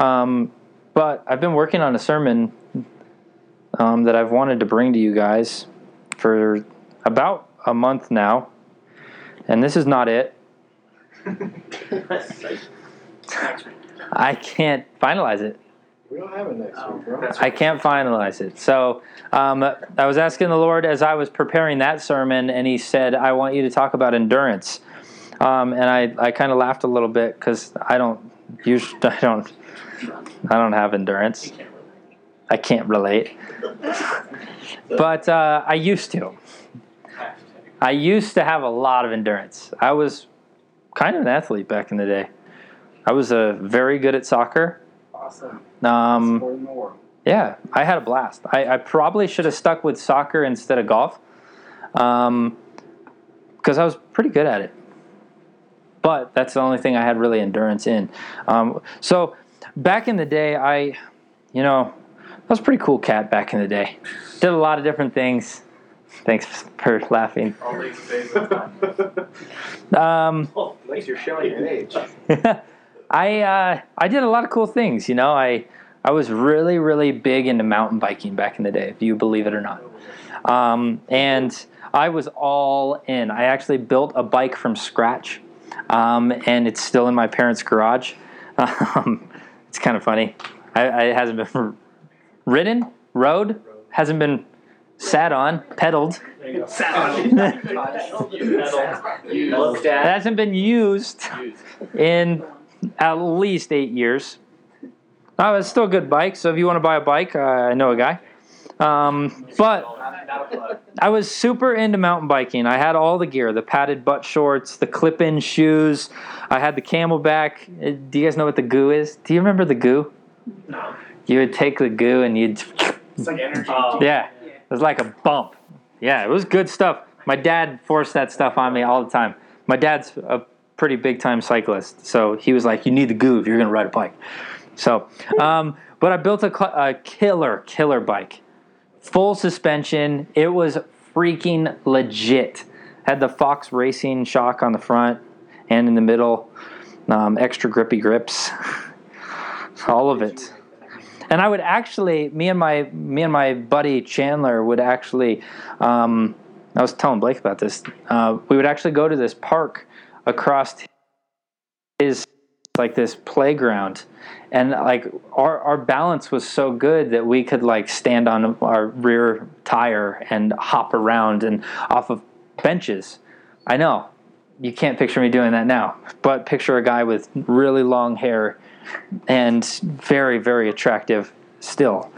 Um, but I've been working on a sermon um, that I've wanted to bring to you guys for about a month now, and this is not it. I can't finalize it. We don't have it next week, bro. I can't finalize it. So um, I was asking the Lord as I was preparing that sermon, and He said, "I want you to talk about endurance." Um, and I, I kind of laughed a little bit because I don't usually I don't I don't have endurance. I can't relate, but uh, I used to. I used to have a lot of endurance. I was kind of an athlete back in the day. I was uh, very good at soccer. Awesome. Um, Sport in the world. yeah, I had a blast. I, I probably should have stuck with soccer instead of golf, because I was pretty good at it. But that's the only thing I had really endurance in. Um, so back in the day, I, you know, I was a pretty cool cat back in the day. Did a lot of different things. Thanks for laughing. All these days of time. Um, Oh, at least you're showing your age. I uh, I did a lot of cool things. You know, I I was really really big into mountain biking back in the day, if you believe it or not. Um, and I was all in. I actually built a bike from scratch, um, and it's still in my parents' garage. Um, it's kind of funny. I, I it hasn't been ridden, rode, hasn't been sat on, pedaled. You looked It hasn't been used in at least eight years. Uh, it's still a good bike, so if you want to buy a bike, uh, I know a guy. Um, but I was super into mountain biking. I had all the gear the padded butt shorts, the clip in shoes. I had the CamelBak. Uh, Do you guys know what the goo is? Do you remember the goo? No. You would take the goo and you'd. It's like energy. Yeah, it was like a bump. Yeah, it was good stuff. My dad forced that stuff on me all the time. My dad's a pretty big time cyclist, so he was like, "You need the goo if you're gonna ride a bike." So, um, but I built a, cl- a killer, killer bike, full suspension. It was freaking legit. Had the Fox Racing shock on the front and in the middle, um, extra grippy grips, all of it and I would actually, me and my me and my buddy Chandler would actually, um, I was telling Blake about this. Uh, we would actually go to this park across his like this playground, and like our our balance was so good that we could like stand on our rear tire and hop around and off of benches. I know you can't picture me doing that now, but picture a guy with really long hair and very very attractive still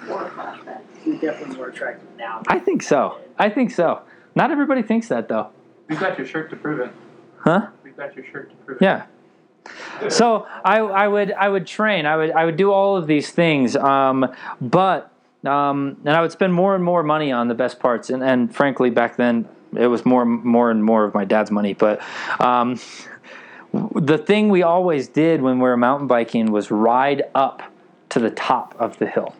He's definitely more attractive now. i think so i think so not everybody thinks that though We've got your shirt to prove it. huh We've got your shirt to prove it. yeah so I, I would i would train i would i would do all of these things um, but um, and i would spend more and more money on the best parts and, and frankly back then it was more more and more of my dad's money but um, the thing we always did when we were mountain biking was ride up to the top of the hill.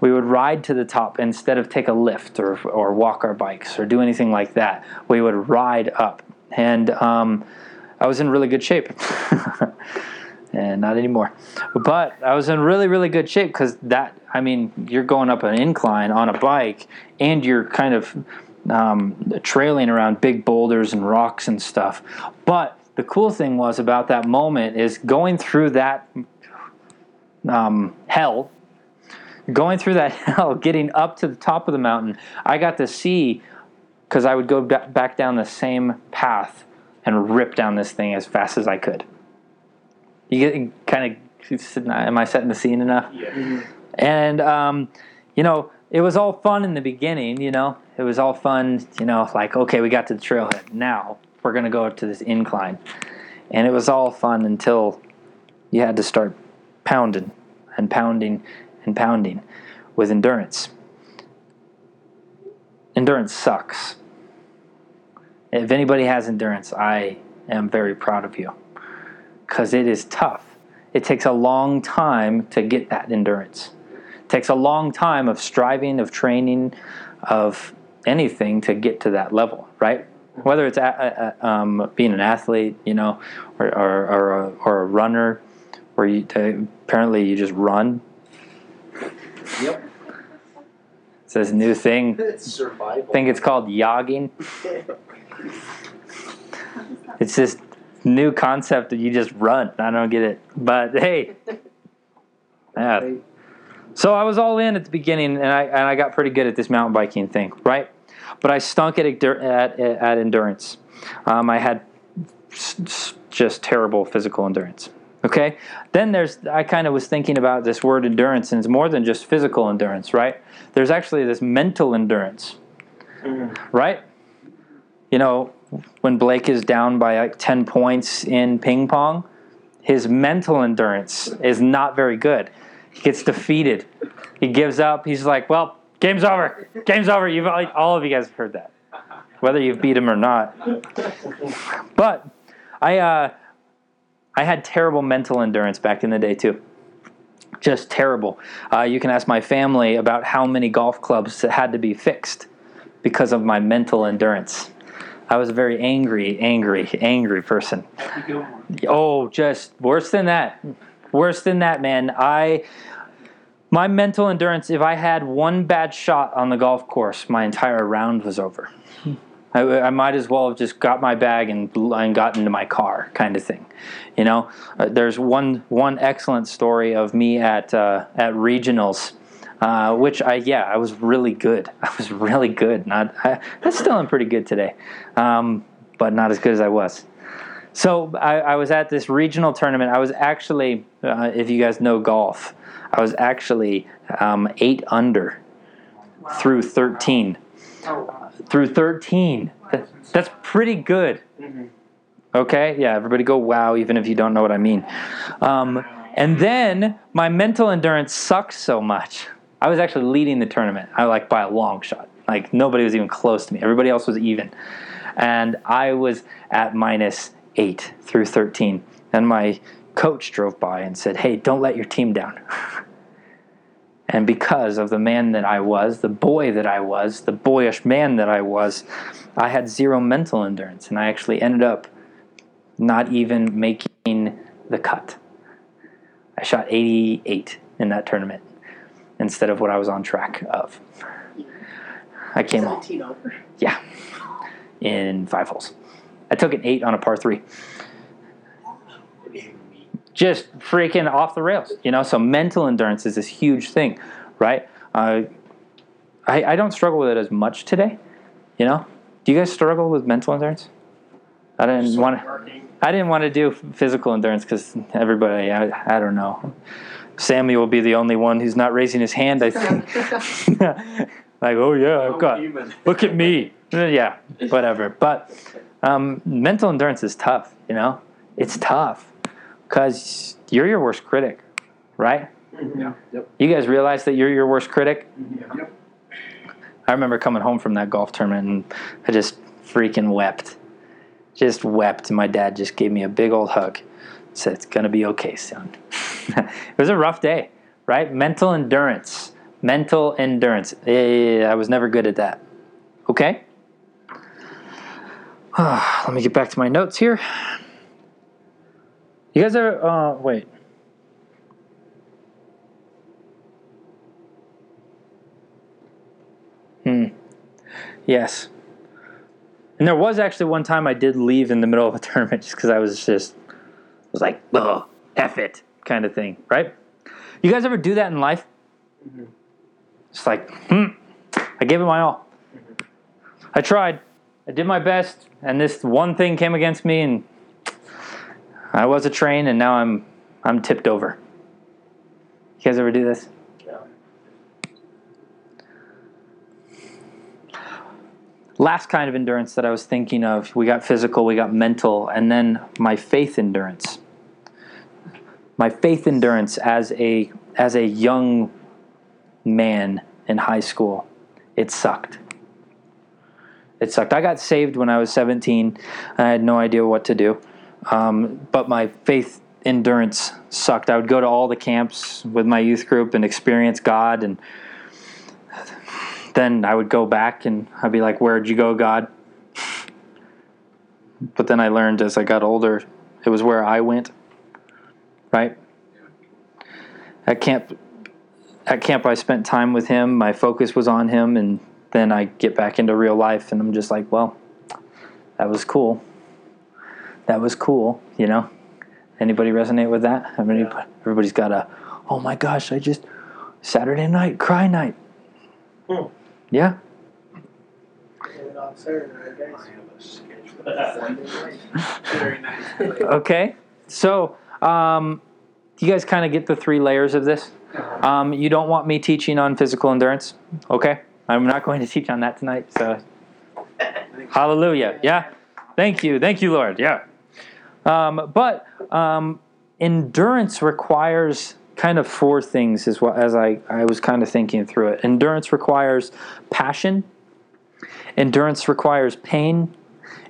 We would ride to the top instead of take a lift or, or walk our bikes or do anything like that. We would ride up. And um, I was in really good shape. and not anymore. But I was in really, really good shape because that, I mean, you're going up an incline on a bike and you're kind of um, trailing around big boulders and rocks and stuff. But the cool thing was about that moment is going through that um, hell, going through that hell, getting up to the top of the mountain. I got to see because I would go ba- back down the same path and rip down this thing as fast as I could. You get kind of, am I setting the scene enough? Yeah. And, um, you know, it was all fun in the beginning, you know, it was all fun, you know, like, okay, we got to the trailhead. Now we're going to go up to this incline. And it was all fun until you had to start pounding and pounding and pounding with endurance. Endurance sucks. If anybody has endurance, I am very proud of you because it is tough. It takes a long time to get that endurance. It takes a long time of striving, of training, of anything to get to that level, right? Whether it's a, a, um, being an athlete, you know, or, or, or, a, or a runner, where you apparently you just run. Yep. It's this new thing. It's survival. I think it's called yogging. It's this new concept that you just run. I don't get it, but hey, yeah. So I was all in at the beginning, and I and I got pretty good at this mountain biking thing, right? But I stunk at at, at endurance. Um, I had just terrible physical endurance. Okay, then there's I kind of was thinking about this word endurance, and it's more than just physical endurance, right? There's actually this mental endurance, right? You know, when Blake is down by like ten points in ping pong, his mental endurance is not very good. He gets defeated. He gives up. He's like, "Well, game's over. Game's over." You've all of you guys have heard that, whether you've beat him or not. But I, uh, I had terrible mental endurance back in the day too. Just terrible. Uh, you can ask my family about how many golf clubs had to be fixed because of my mental endurance. I was a very angry, angry, angry person. Oh, just worse than that. Worse than that, man. I my mental endurance. If I had one bad shot on the golf course, my entire round was over. I, I might as well have just got my bag and and got into my car, kind of thing. You know, uh, there's one one excellent story of me at uh, at regionals. Uh, which I yeah I was really good I was really good not I, I still am pretty good today um, but not as good as I was so I, I was at this regional tournament. I was actually, uh, if you guys know golf, I was actually um, eight under through thirteen. Through thirteen, that's pretty good. Okay, yeah. Everybody go wow, even if you don't know what I mean. Um, and then my mental endurance sucks so much. I was actually leading the tournament. I like by a long shot. Like nobody was even close to me. Everybody else was even, and I was at minus eight through thirteen. And my coach drove by and said, "Hey, don't let your team down." And because of the man that I was, the boy that I was, the boyish man that I was, I had zero mental endurance. And I actually ended up not even making the cut. I shot 88 in that tournament instead of what I was on track of. I came home, 17 over. yeah, in five holes. I took an eight on a par three. Just freaking off the rails, you know. So mental endurance is this huge thing, right? Uh, I I don't struggle with it as much today, you know. Do you guys struggle with mental endurance? I didn't want to. I didn't want to do physical endurance because everybody, I, I don't know. Sammy will be the only one who's not raising his hand, I think. like, oh yeah, I've got, look at me. Yeah, whatever. But um, mental endurance is tough, you know? It's tough because you're your worst critic, right? Yeah. Yep. You guys realize that you're your worst critic? Yep. I remember coming home from that golf tournament and I just freaking wept. Just wept. And my dad just gave me a big old hug. Said, It's going to be okay, son. it was a rough day, right? Mental endurance. Mental endurance. Eh, I was never good at that. Okay? Let me get back to my notes here. You guys ever, uh, wait. Hmm. Yes. And there was actually one time I did leave in the middle of a tournament just because I was just, I was like, ugh, F it, kind of thing, right? You guys ever do that in life? It's like, hmm, I gave it my all. I tried. I did my best, and this one thing came against me, and I was a train, and now I'm, I'm tipped over. You guys ever do this? Yeah. last kind of endurance that I was thinking of, we got physical, we got mental, and then my faith endurance. My faith endurance as a as a young man in high school, it sucked. It sucked. I got saved when I was 17. I had no idea what to do. Um, but my faith endurance sucked. I would go to all the camps with my youth group and experience God and then I would go back and I'd be like, Where'd you go, God? But then I learned as I got older, it was where I went. Right? at camp at camp I spent time with him. My focus was on him, and then I get back into real life, and I'm just like, well, that was cool. That was cool, you know. Anybody resonate with that? I mean, everybody's got a, oh my gosh, I just Saturday night cry night. Hmm. Yeah, Get it on Saturday, I guys. have a schedule. Very nice. Okay, so um, you guys kind of get the three layers of this. Um, you don't want me teaching on physical endurance, okay? I'm not going to teach on that tonight. So, hallelujah. Yeah, thank you, thank you, Lord. Yeah, um, but um, endurance requires kind of four things, as well as I I was kind of thinking through it. Endurance requires passion. Endurance requires pain.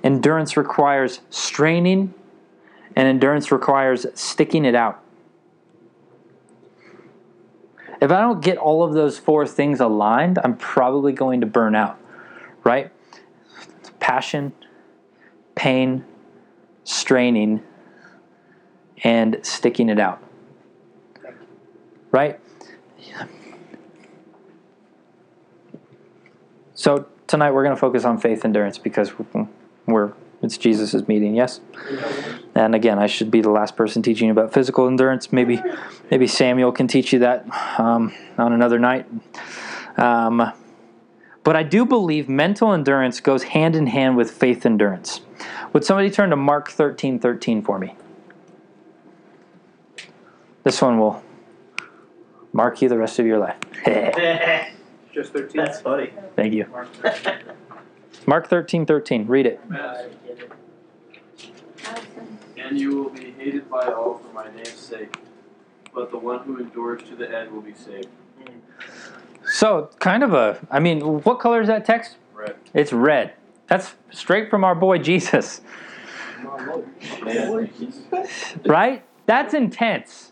Endurance requires straining, and endurance requires sticking it out. If I don't get all of those four things aligned, I'm probably going to burn out, right? Passion, pain, straining, and sticking it out, right? Yeah. So tonight we're going to focus on faith endurance because we're it's Jesus' meeting, yes. And again, I should be the last person teaching about physical endurance. Maybe, maybe Samuel can teach you that um, on another night. Um, but I do believe mental endurance goes hand in hand with faith endurance. Would somebody turn to Mark thirteen thirteen for me? This one will mark you the rest of your life. Just 13. That's funny. Thank you. Mark Mark thirteen thirteen. Read it. It. And you will be hated by all for my name's sake, but the one who endures to the end will be saved. So, kind of a. I mean, what color is that text? Red. It's red. That's straight from our boy Jesus, right? That's intense.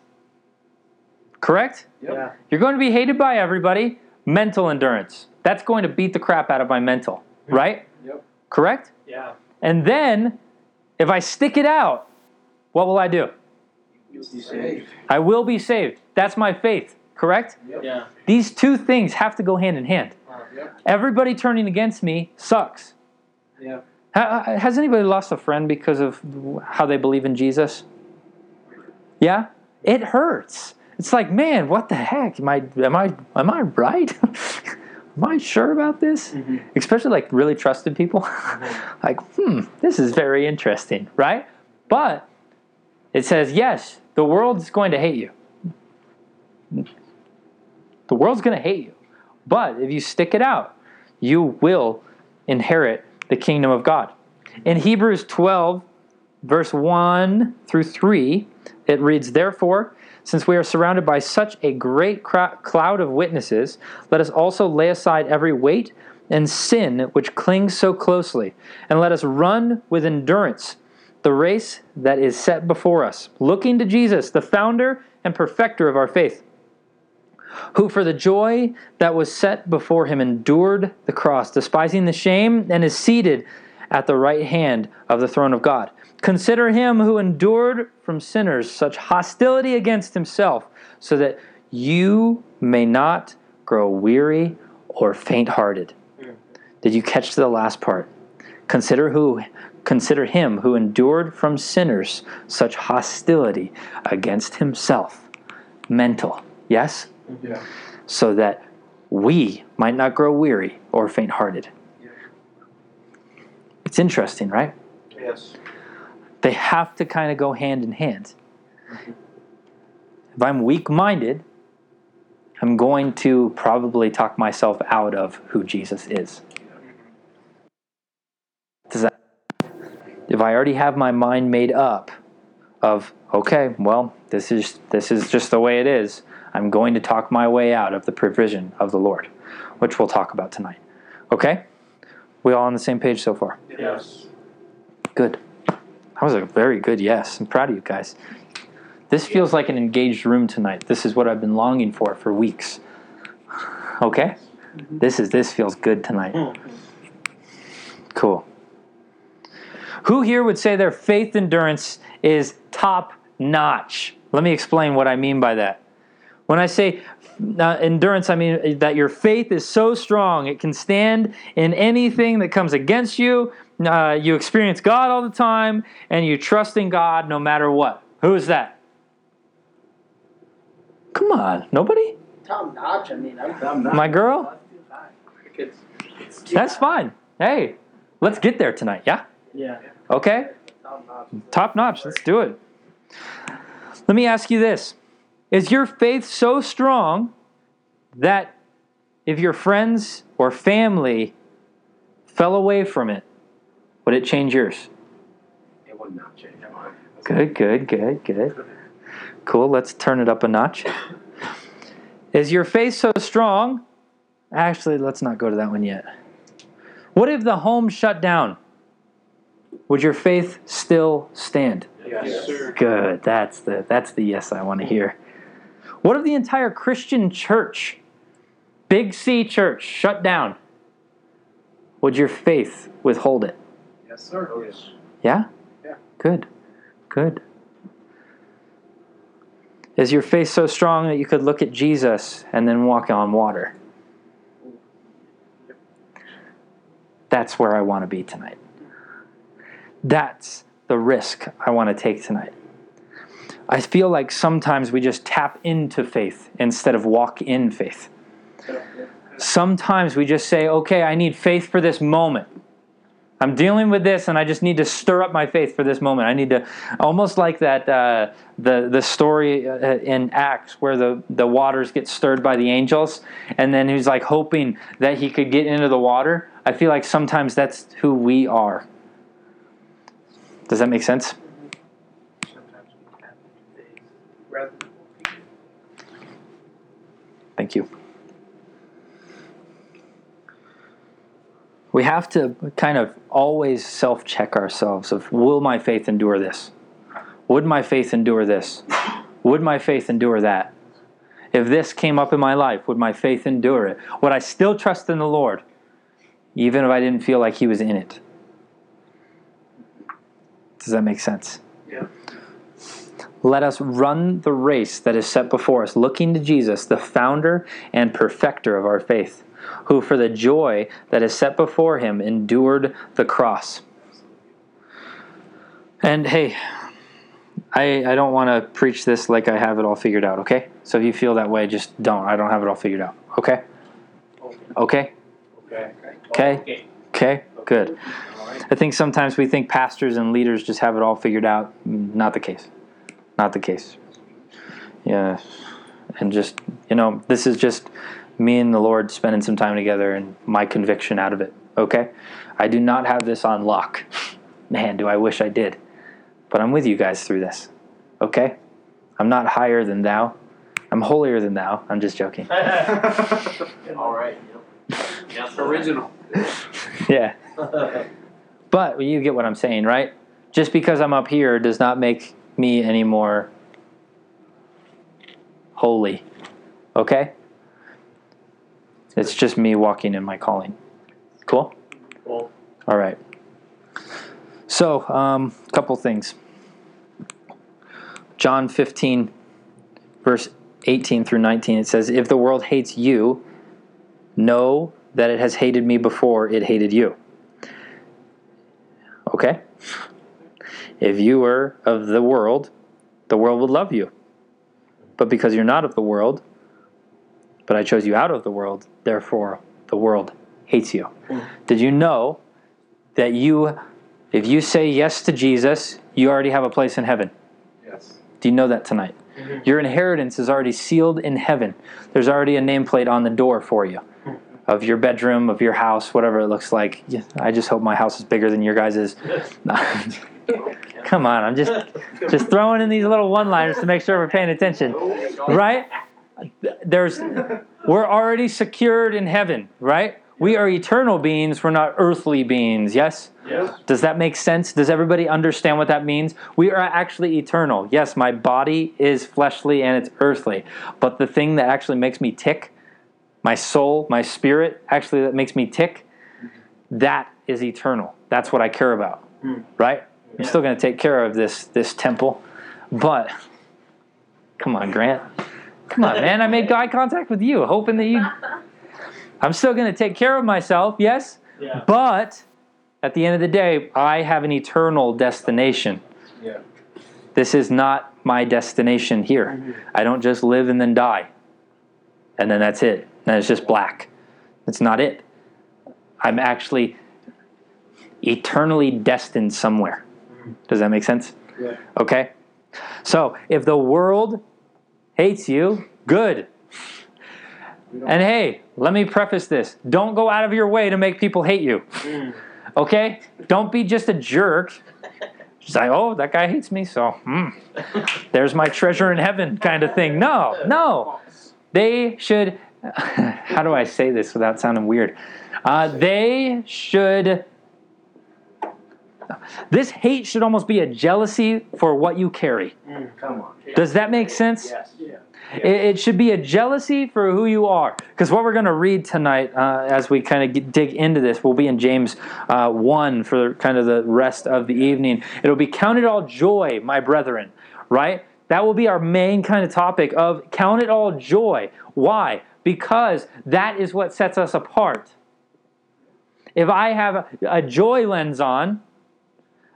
Correct? Yeah. You're going to be hated by everybody. Mental endurance. That's going to beat the crap out of my mental, right? Yep. Correct? Yeah. And then, if I stick it out, what will I do? You'll be saved. I will be saved. That's my faith, correct? Yeah. These two things have to go hand in hand. Uh, yep. Everybody turning against me sucks. Yeah. Ha- Has anybody lost a friend because of how they believe in Jesus? Yeah, it hurts. It's like, man, what the heck? Am I am I am I right? am I sure about this? Mhm. Especially like really trusted people. like, hmm, this is very interesting, right? But it says, yes, the world's going to hate you. The world's going to hate you. But if you stick it out, you will inherit the kingdom of God. In Hebrews 12, verse 1 through 3, it reads, Therefore, since we are surrounded by such a great cloud of witnesses, let us also lay aside every weight and sin which clings so closely, and let us run with endurance the race that is set before us, looking to Jesus, the founder and perfecter of our faith who for the joy that was set before him endured the cross, despising the shame, and is seated at the right hand of the throne of God. Consider him who endured from sinners such hostility against himself, so that you may not grow weary or faint hearted. Did you catch the last part? Consider who consider him who endured from sinners such hostility against himself. Mental. Yes? Yeah. so that we might not grow weary or faint hearted. It's interesting, right? Yes. They have to kind of go hand in hand. If I'm weak minded, I'm going to probably talk myself out of who Jesus is. Does that if I already have my mind made up of okay, well, this is this is just the way it is. I'm going to talk my way out of the provision of the Lord, which we'll talk about tonight. Okay? We all on the same page so far? Yes. Good. That was a very good yes. I'm proud of you guys. This feels like an engaged room tonight. This is what I've been longing for for weeks. Okay? This is this feels good tonight. Cool. Who here would say their faith endurance is top notch? Let me explain what I mean by that. When I say uh, endurance, I mean that your faith is so strong it can stand in anything that comes against you. Uh, you experience God all the time, and you trust in God no matter what. Who is that? Come on, nobody? Tom Notch, I mean, I'm. I'm not. My girl? That's fine. Hey, let's get there tonight, yeah? Yeah. Okay? Top notch. Let's do it. Let me ask you this Is your faith so strong that if your friends or family fell away from it, would it change yours? it would not change mine. Good, good, good, good. Cool. Let's turn it up a notch. Is your faith so strong? Actually, let's not go to that one yet. What if the home shut down? Would your faith still stand? Yes, sir. Good. That's the that's the yes I want to hear. What if the entire Christian church, Big C church, shut down? Would your faith withhold it? Yes, sir. Oh, Yes. Yeah? Yeah. Good. Good. Is your faith so strong that you could look at Jesus and then walk on water? That's where I want to be tonight. That's the risk I want to take tonight. I feel like sometimes we just tap into faith instead of walk in faith. Sometimes we just say, okay, I need faith for this moment. I'm dealing with this, and I just need to stir up my faith for this moment. I need to, almost like that, uh, the the story uh, in Acts where the the waters get stirred by the angels, and then he's like hoping that he could get into the water. I feel like sometimes that's who we are. Does that make sense? Sometimes we tap into things rather than walking. Thank you. We have to kind of always self check ourselves of will my faith endure this? Would my faith endure this? Would my faith endure that? If this came up in my life, would my faith endure it? Would I still trust in the Lord, even if I didn't feel like He was in it? Does that make sense? Let us run the race that is set before us, looking to Jesus, the founder and perfecter of our faith, who for the joy that is set before him endured the cross. And hey, I, I don't want to preach this like I have it all figured out, okay? So if you feel that way, just don't. I don't have it all figured out, okay? Okay? Okay. Okay? Okay? Good. I think sometimes we think pastors and leaders just have it all figured out. Not the case. Not the case. Yeah. And just, you know, this is just me and the Lord spending some time together and my conviction out of it. Okay? I do not have this on lock. Man, do I wish I did. But I'm with you guys through this. Okay? I'm not higher than thou. I'm holier than thou. I'm just joking. All right. Yep. Yep. Original. Yeah. But you get what I'm saying, right? Just because I'm up here does not make me any more holy. Okay? It's just me walking in my calling. Cool? Cool. All right. So, a um, couple things. John 15, verse 18 through 19, it says, If the world hates you, know that it has hated me before it hated you. Okay? If you were of the world, the world would love you. But because you're not of the world, but I chose you out of the world, therefore the world hates you. Did you know that you, if you say yes to Jesus, you already have a place in heaven? Yes. Do you know that tonight? Mm-hmm. Your inheritance is already sealed in heaven. There's already a nameplate on the door for you mm-hmm. of your bedroom, of your house, whatever it looks like. I just hope my house is bigger than your guys's. Come on, I'm just just throwing in these little one-liners to make sure we're paying attention. Right? There's we're already secured in heaven, right? We are eternal beings, we're not earthly beings, yes? Yes. Does that make sense? Does everybody understand what that means? We are actually eternal. Yes, my body is fleshly and it's earthly. But the thing that actually makes me tick, my soul, my spirit, actually that makes me tick, that is eternal. That's what I care about. Hmm. Right? I'm still going to take care of this this temple, but come on, Grant. Come on, man. I made eye contact with you, hoping that you. I'm still going to take care of myself, yes? Yeah. But at the end of the day, I have an eternal destination. Yeah. This is not my destination here. I don't just live and then die. And then that's it. And it's just black. It's not it. I'm actually eternally destined somewhere. Does that make sense? Yeah. Okay? So, if the world hates you, good. And hey, let me preface this. Don't go out of your way to make people hate you. Okay? Don't be just a jerk. Just like, oh, that guy hates me, so hmm, there's my treasure in heaven kind of thing. No, no. They should, how do I say this without sounding weird? Uh, they should, this hate should almost be a jealousy for what you carry. Come on. Does that make sense? Yes. Yeah. It, it should be a jealousy for who you are. Because what we're going to read tonight, uh, as we kind of dig into this, we'll be in James uh, 1 for kind of the rest of the evening. It'll be counted all joy, my brethren, right? That will be our main kind of topic of count it all joy. Why? Because that is what sets us apart. If I have a, a joy lens on,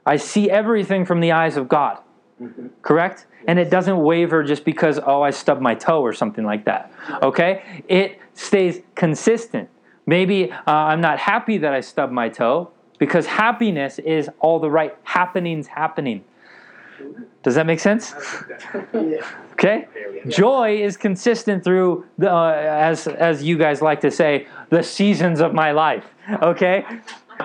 I see everything from the eyes of God. Correct? And it doesn't waver just because, oh, I stubbed my toe or something like that. Okay? It stays consistent. Maybe uh, I'm not happy that I stubbed my toe because happiness is all the right happenings happening. Does that make sense? Okay? Joy is consistent through the, uh, as as you guys like to say, the seasons of my life. Okay?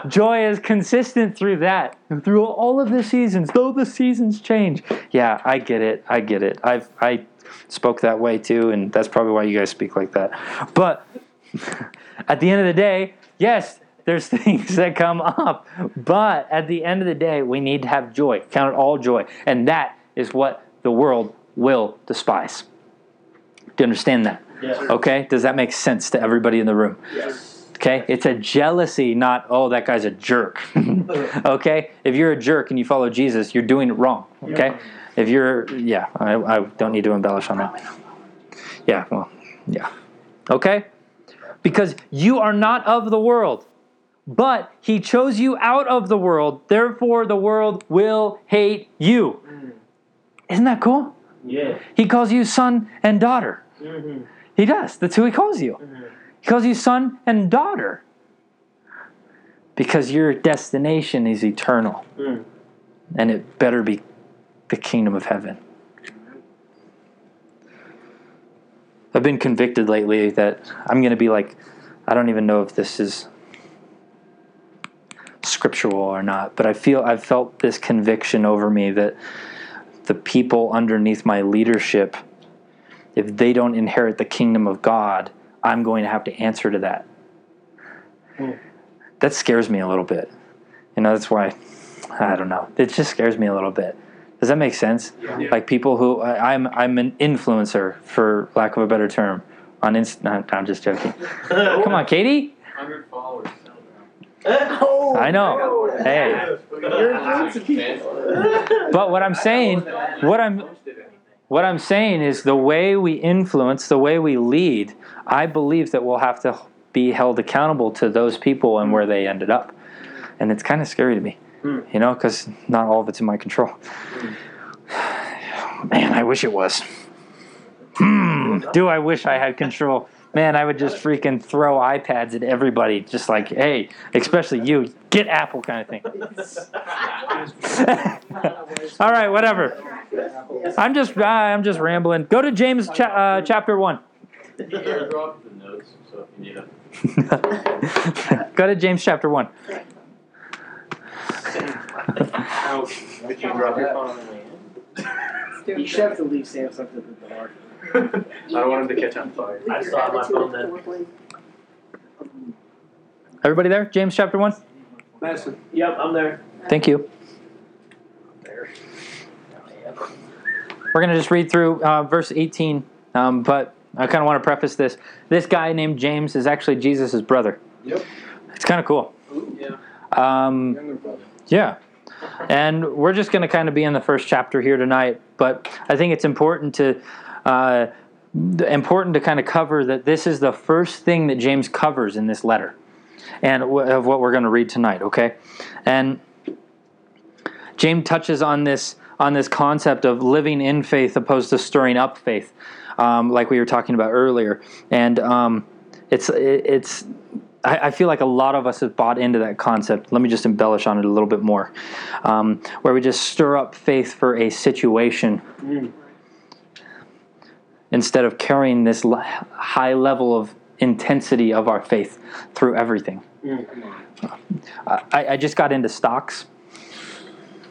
Joy is consistent through that. And through all of the seasons, though the seasons change. Yeah, I get it. I get it. I've I spoke that way too, and that's probably why you guys speak like that. But at the end of the day, yes, there's things that come up. But at the end of the day, we need to have joy. Count it all joy. And that is what the world will despise. Do you understand that? Yes. Okay? Does that make sense to everybody in the room? Yes. Okay? It's a jealousy, not, oh, that guy's a jerk. okay? If you're a jerk and you follow Jesus, you're doing it wrong. Okay? If you're, yeah, I, I don't need to embellish on that. Yeah, well, yeah. Okay? Because you are not of the world, but he chose you out of the world. Therefore, the world will hate you. Isn't that cool? Yeah. He calls you son and daughter. Mm-hmm. He does. That's who he calls you. He calls you son and daughter. Because your destination is eternal. Mm. And it better be the kingdom of heaven. I've been convicted lately that I'm going to be like, I don't even know if this is scriptural or not, but I feel I've felt this conviction over me that the people underneath my leadership, if they don't inherit the kingdom of God, I'm going to have to answer to that. That scares me a little bit. You know, that's why I don't know. It just scares me a little bit. Does that make sense? Yeah. Like people who I, I'm I'm an influencer for lack of a better term on Inst. No, I'm just joking. Come on, Katie. 100 followers. Oh, I know. Hey. But what I'm saying, what I'm what I'm saying is the way we influence, the way we lead, I believe that we'll have to be held accountable to those people and where they ended up. And it's kind of scary to me, you know, because not all of it's in my control. Man, I wish it was. Hmm, do I wish I had control? Man, I would just freaking throw iPads at everybody, just like, hey, especially you, get Apple kind of thing. All right, whatever. I'm just, uh, I'm just rambling. Go to James cha- uh, chapter one. Yeah, drop the notes, so if you need them. Go to James chapter one. Did you drop your phone on the way in? You should have to leave Sam something in the dark. I don't want him to catch on fire. I saw my phone then. Everybody there? James chapter one. Madison. Yep, I'm there. Thank you. We're going to just read through uh, verse 18, um, but I kind of want to preface this. This guy named James is actually Jesus' brother. Yep. It's kind of cool. Yeah. Um, Younger brother. Yeah. And we're just going to kind of be in the first chapter here tonight, but I think it's important to uh, important to kind of cover that this is the first thing that James covers in this letter and w- of what we're going to read tonight, okay? And James touches on this on this concept of living in faith opposed to stirring up faith, um, like we were talking about earlier. And um, it's it, it's I, I feel like a lot of us have bought into that concept. Let me just embellish on it a little bit more, um, where we just stir up faith for a situation instead of carrying this high level of intensity of our faith through everything. I, I just got into stocks. I know. Stock Man, level. look at me,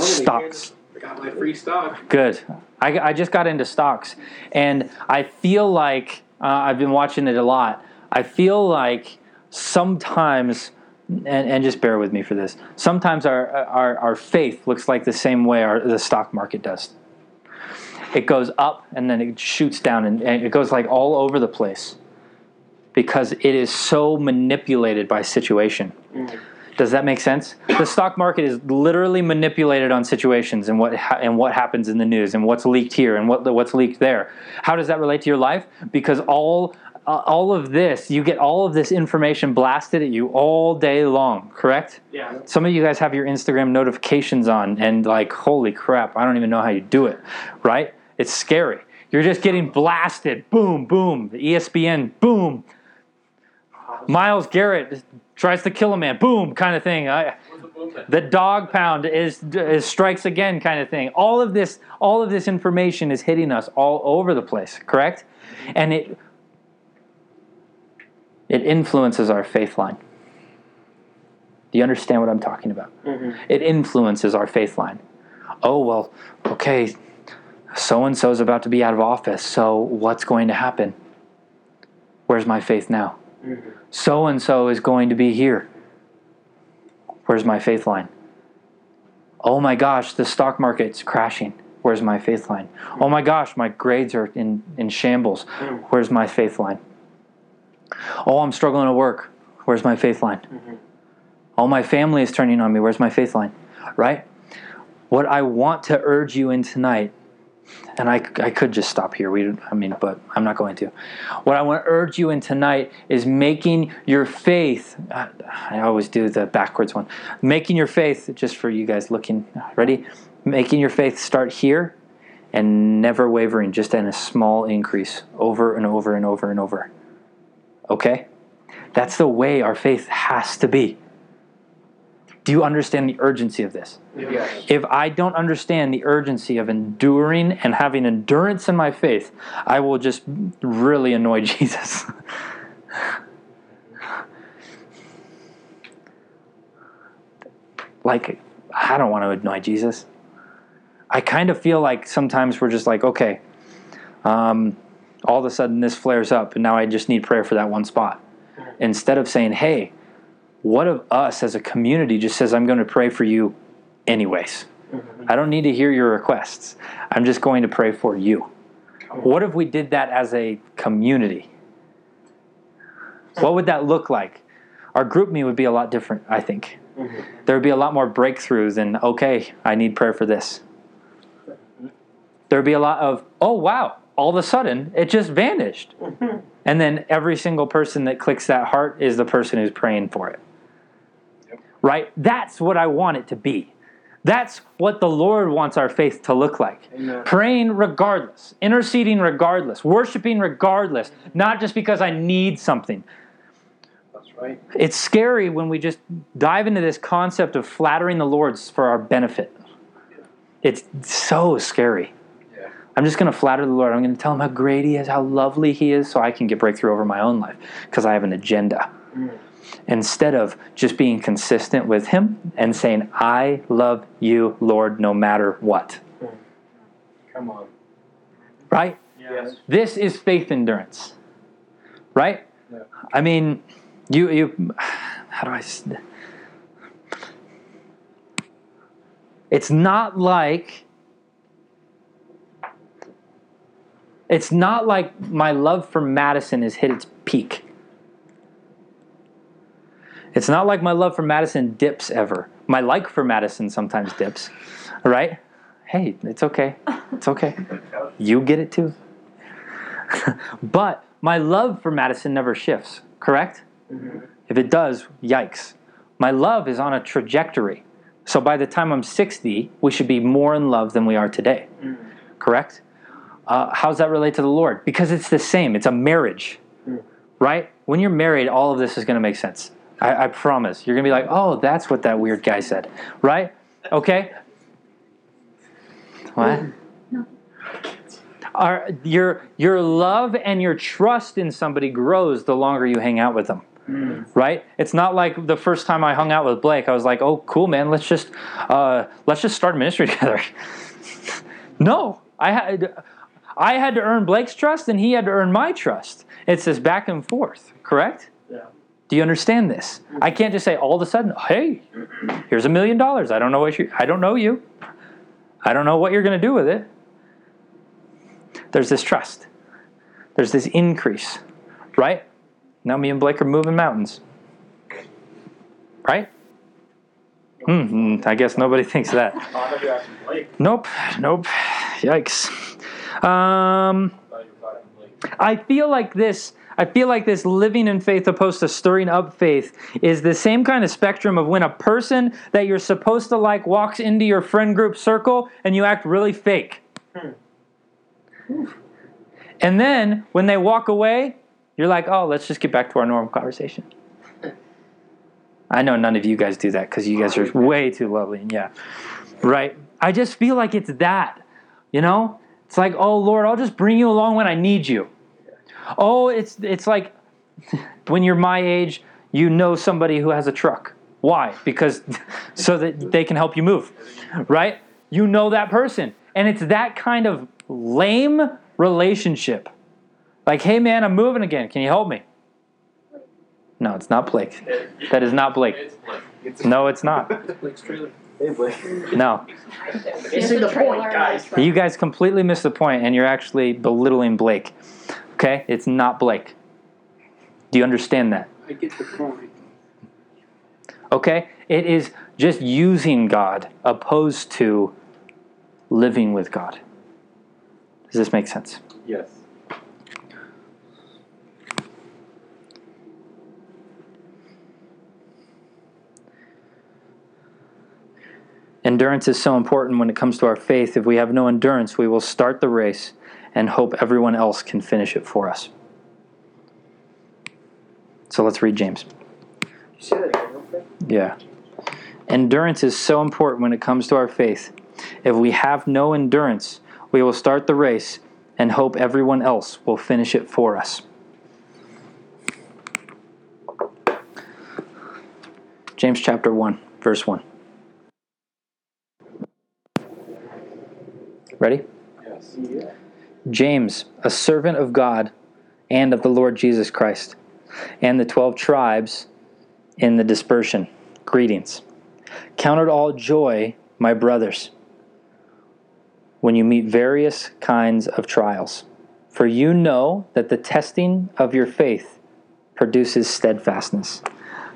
Stocks. I got my free stock. Good. I, I just got into stocks, and I feel like uh, I've been watching it a lot. I feel like sometimes, and, and just bear with me for this. Sometimes our our, our faith looks like the same way our, the stock market does. It goes up and then it shoots down, and, and it goes like all over the place because it is so manipulated by situation. Does that make sense? The stock market is literally manipulated on situations and what ha- and what happens in the news and what's leaked here and what what's leaked there. How does that relate to your life? Because all uh, all of this, you get all of this information blasted at you all day long. Correct? Yeah. Some of you guys have your Instagram notifications on, and like, holy crap, I don't even know how you do it. Right? It's scary. You're just getting blasted. Boom, boom. The ESPN. Boom. Myles Garrett tries to kill a man. Boom, kind of thing. I, the dog pound is, is strikes again, kind of thing. All of this, all of this information is hitting us all over the place. Correct, and it it influences our faith line. Do you understand what I'm talking about? Mm-hmm. It influences our faith line. Oh well, okay. So and so is about to be out of office. So what's going to happen? Where's my faith now? Mm-hmm. So and so is going to be here. Where's my faith line? Oh my gosh, the stock market's crashing. Where's my faith line? Oh my gosh, my grades are in, in shambles. Where's my faith line? Oh, I'm struggling at work. Where's my faith line? Mm-hmm. Oh, my family is turning on me. Where's my faith line? Right? What I want to urge you in tonight and I, I could just stop here. We, I mean, but I'm not going to. What I want to urge you in tonight is making your faith. uh, I always do the backwards one. Making your faith, just for you guys looking, ready? Making your faith start here and never wavering, just in a small increase over and over and over and over. Okay? That's the way our faith has to be. Do you understand the urgency of this? Yes. if I don't understand the urgency of enduring and having endurance in my faith, I will just really annoy Jesus. like, I don't want to annoy Jesus. I kind of feel like sometimes we're just like, okay, um, all of a sudden this flares up, and now I just need prayer for that one spot. Instead of saying, hey, what of us as a community just says, I'm going to pray for you anyways. Mm-hmm. I don't need to hear your requests. I'm just going to pray for you. What if we did that as a community? What would that look like? Our GroupMe would be a lot different, I think. Mm-hmm. There would be a lot more breakthrough than, okay, I need prayer for this. There would be a lot of, oh, wow, all of a sudden it just vanished. Mm-hmm. And then every single person that clicks that heart is the person who's praying for it. Right? That's what I want it to be. That's what the Lord wants our faith to look like. Amen. Praying regardless, interceding regardless, worshiping regardless, not just because I need something. That's right. It's scary when we just dive into this concept of flattering the Lord for our benefit. It's so scary. Yeah. I'm just going to flatter the Lord. I'm going to tell him how great he is, how lovely he is, so I can get breakthrough over my own life because I have an agenda. Mm. Instead of just being consistent with him and saying, I love you, Lord, no matter what. Come on. Right? Yes. This is faith endurance. Right? Yeah. I mean, you, you, how do I, it's not like, it's not like my love for Madison has hit its peak. It's not like my love for Madison dips ever. My like for Madison sometimes dips, right? Hey, it's okay. It's okay. You get it too. but my love for Madison never shifts, correct? Mm-hmm. If it does, yikes. My love is on a trajectory. So by the time I'm 60, we should be more in love than we are today, mm. correct? Uh, how's that relate to the Lord? Because it's the same, it's a marriage, mm. right? When you're married, all of this is going to make sense. I, I promise. You're going to be like, oh, that's what that weird guy said, right? Okay? What? Our, your, your love and your trust in somebody grows the longer you hang out with them right? It's not like the first time I hung out with Blake, I was like, "Oh, cool, man. Let's just uh, let's just start ministry together." no, I had I had to earn Blake's trust, and he had to earn my trust. It's this back and forth, correct? Yeah. Do you understand this? I can't just say all of a sudden, "Hey, here's a million dollars." I don't know what you. I don't know you. I don't know what you're going to do with it. There's this trust. There's this increase, right? Now me and Blake are moving mountains. Right? Hmm, I guess nobody thinks that. Nope, nope. Yikes. Um. I feel like this. I feel like this living in faith opposed to stirring up faith is the same kind of spectrum of when a person that you're supposed to like walks into your friend group circle and you act really fake. And then when they walk away, you're like, oh, let's just get back to our normal conversation. I know none of you guys do that because you guys are way too lovely. And yeah, right. I just feel like it's that, you know. It's like, oh Lord, I'll just bring you along when I need you. Oh, it's it's like when you're my age, you know somebody who has a truck. Why? Because so that they can help you move, right? You know that person, and it's that kind of lame relationship. Like, hey man, I'm moving again. Can you help me? No, it's not Blake. That is not Blake. No, it's not. Blake's trailer. Hey, Blake. No. The point, guys. You guys completely missed the point, and you're actually belittling Blake. Okay? It's not Blake. Do you understand that? I get the point. Okay? It is just using God opposed to living with God. Does this make sense? Yes. Endurance is so important when it comes to our faith. If we have no endurance, we will start the race and hope everyone else can finish it for us. So let's read James. You say that again, real? Yeah. Endurance is so important when it comes to our faith. If we have no endurance, we will start the race and hope everyone else will finish it for us. James chapter 1, verse 1. Ready? Yes. James, a servant of God and of the Lord Jesus Christ, and the twelve tribes in the dispersion. Greetings. Count it all joy, my brothers, when you meet various kinds of trials. For you know that the testing of your faith produces steadfastness.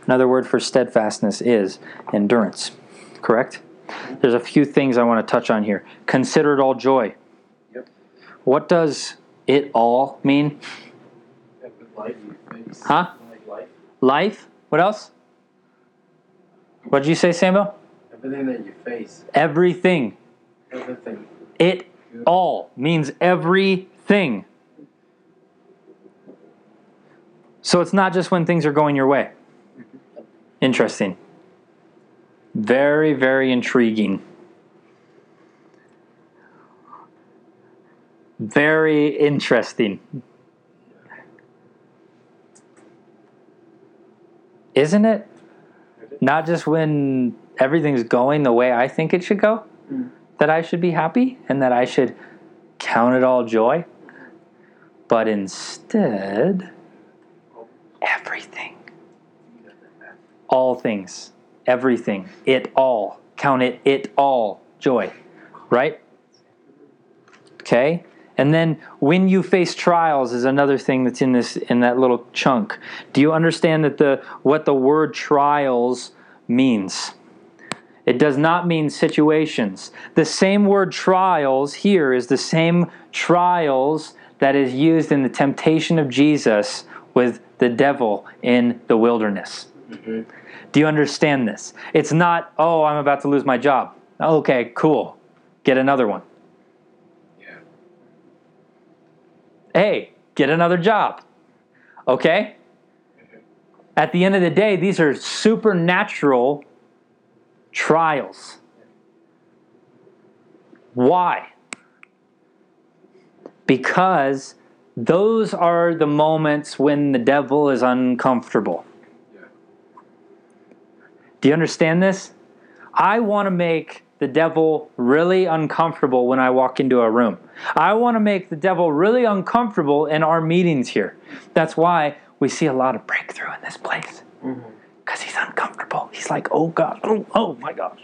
Another word for steadfastness is endurance. Correct? There's a few things I want to touch on here. Consider it all joy. What does it all mean? Life. Huh? Life. Life? What else? What did you say, Samuel? Everything that you face. Everything. Everything. It all means everything. So it's not just when things are going your way. Mm-hmm. Interesting. Very, very intriguing. Very interesting. Isn't it? Not just when everything's going the way I think it should go, hmm. that I should be happy and that I should count it all joy, but instead, everything. All things, everything, it all. Count it, it all joy, right? Okay? And then when you face trials is another thing that's in this in that little chunk. Do you understand that the what the word trials means? It does not mean situations. The same word trials here is the same trials that is used in the temptation of Jesus with the devil in the wilderness. Mhm. Do you understand this? It's not, oh, I'm about to lose my job. Okay, cool. Get another one. Yeah. Hey, get another job. Okay? At the end of the day, these are supernatural trials. Why? Because those are the moments when the devil is uncomfortable. Do you understand this? I want to make the devil really uncomfortable when I walk into a room. I want to make the devil really uncomfortable in our meetings here. That's why we see a lot of breakthrough in this place. Mm-hmm. Because he's uncomfortable. He's like, oh God, oh, oh my gosh.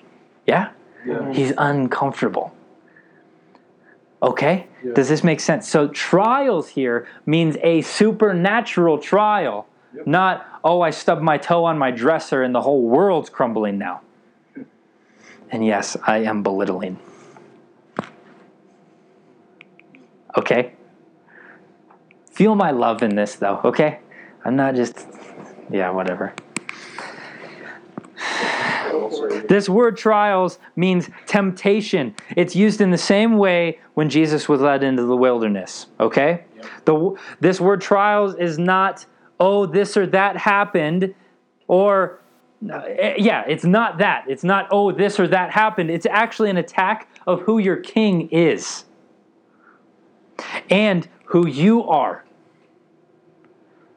Yeah? Yeah. He's uncomfortable. Okay? Yeah. Does this make sense? So, trials here means a supernatural trial, Yep. not, oh, I stubbed my toe on my dresser and the whole world's crumbling now. And yes, I am belittling. Okay? Feel my love in this, though, okay? I'm not just, yeah, whatever. This word trials means temptation. It's used in the same way when Jesus was led into the wilderness. Okay? The, this word trials is not, oh, this or that happened, or, Uh, eh, yeah, it's not that. It's not, oh, this or that happened. It's actually an attack of who your king is and who you are.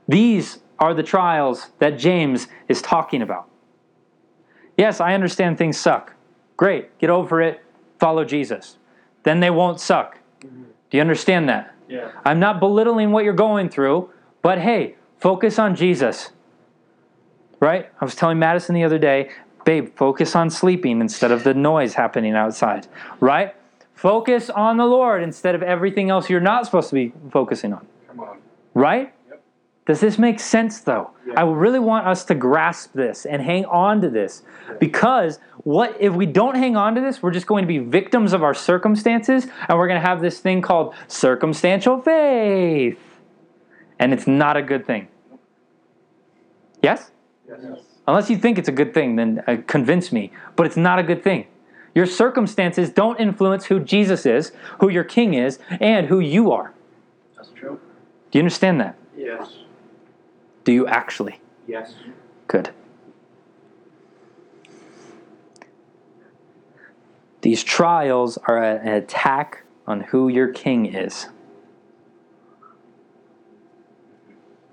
These are the trials that James is talking about. Yes, I understand things suck. Great, get over it, follow Jesus. Then they won't suck. Do you understand that? Yeah. I'm not belittling what you're going through, but hey, focus on Jesus. Right? I was telling Madison the other day, babe, focus on sleeping instead of the noise happening outside. Right? Focus on the Lord instead of everything else you're not supposed to be focusing on. Come on. Right? Yep. Does this make sense though? Yeah. I really want us to grasp this and hang on to this because what if we don't hang on to this, we're just going to be victims of our circumstances and we're going to have this thing called circumstantial faith. And it's not a good thing. Yes? Yes. Unless you think it's a good thing, then uh, convince me. But it's not a good thing. Your circumstances don't influence who Jesus is, who your king is, and who you are. That's true. Do you understand that? Yes. Do you actually? Yes. Good. These trials are a- an attack on who your king is.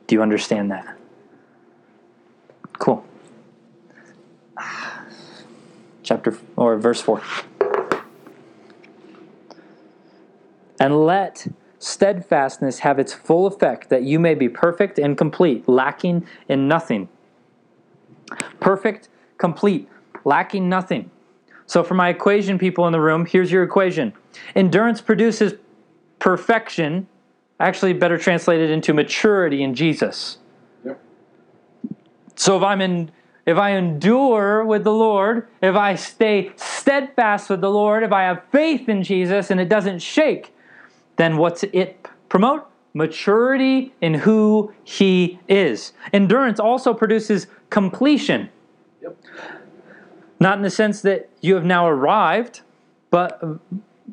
Do you understand that? Cool. Chapter or verse 4. And let steadfastness have its full effect, that you may be perfect and complete, lacking in nothing. Perfect, complete, lacking nothing. So, for my equation people in the room, here's your equation endurance produces perfection, actually, better translated into maturity in Jesus. So, if I'm in if I endure with the Lord, if I stay steadfast with the Lord, if I have faith in Jesus and it doesn't shake, then what's it promote? Maturity in who he is. Endurance also produces completion. Yep. Not in the sense that you have now arrived, but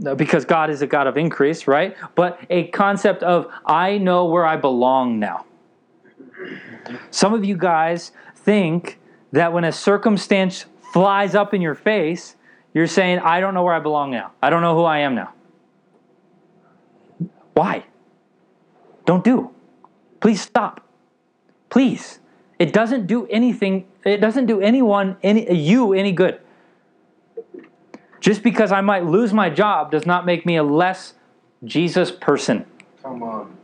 uh, because God is a God of increase, right? But a concept of I know where I belong now. Some of you guys think that when a circumstance flies up in your face, you're saying, I don't know where I belong now. I don't know who I am now. Why? Don't do. Please stop. Please. It doesn't do anything, it doesn't do anyone, any, you any good. Just because I might lose my job does not make me a less Jesus person. Come on.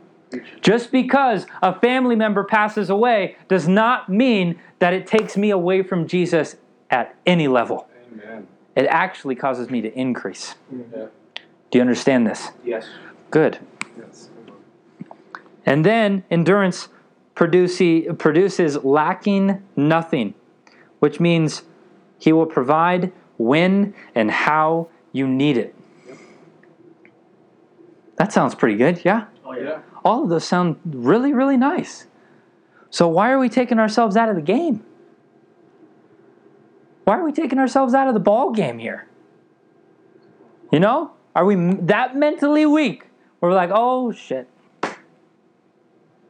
Just because a family member passes away does not mean that it takes me away from Jesus at any level. Amen. It actually causes me to increase. Yeah. Do you understand this? Yes. Good. Yes. And then endurance produce, produces lacking nothing, which means he will provide when and how you need it. That sounds pretty good, yeah? Oh yeah. All of those sound really, really nice. So why are we taking ourselves out of the game? Why are we taking ourselves out of the ball game here? You know? Are we that mentally weak? We're like, oh shit.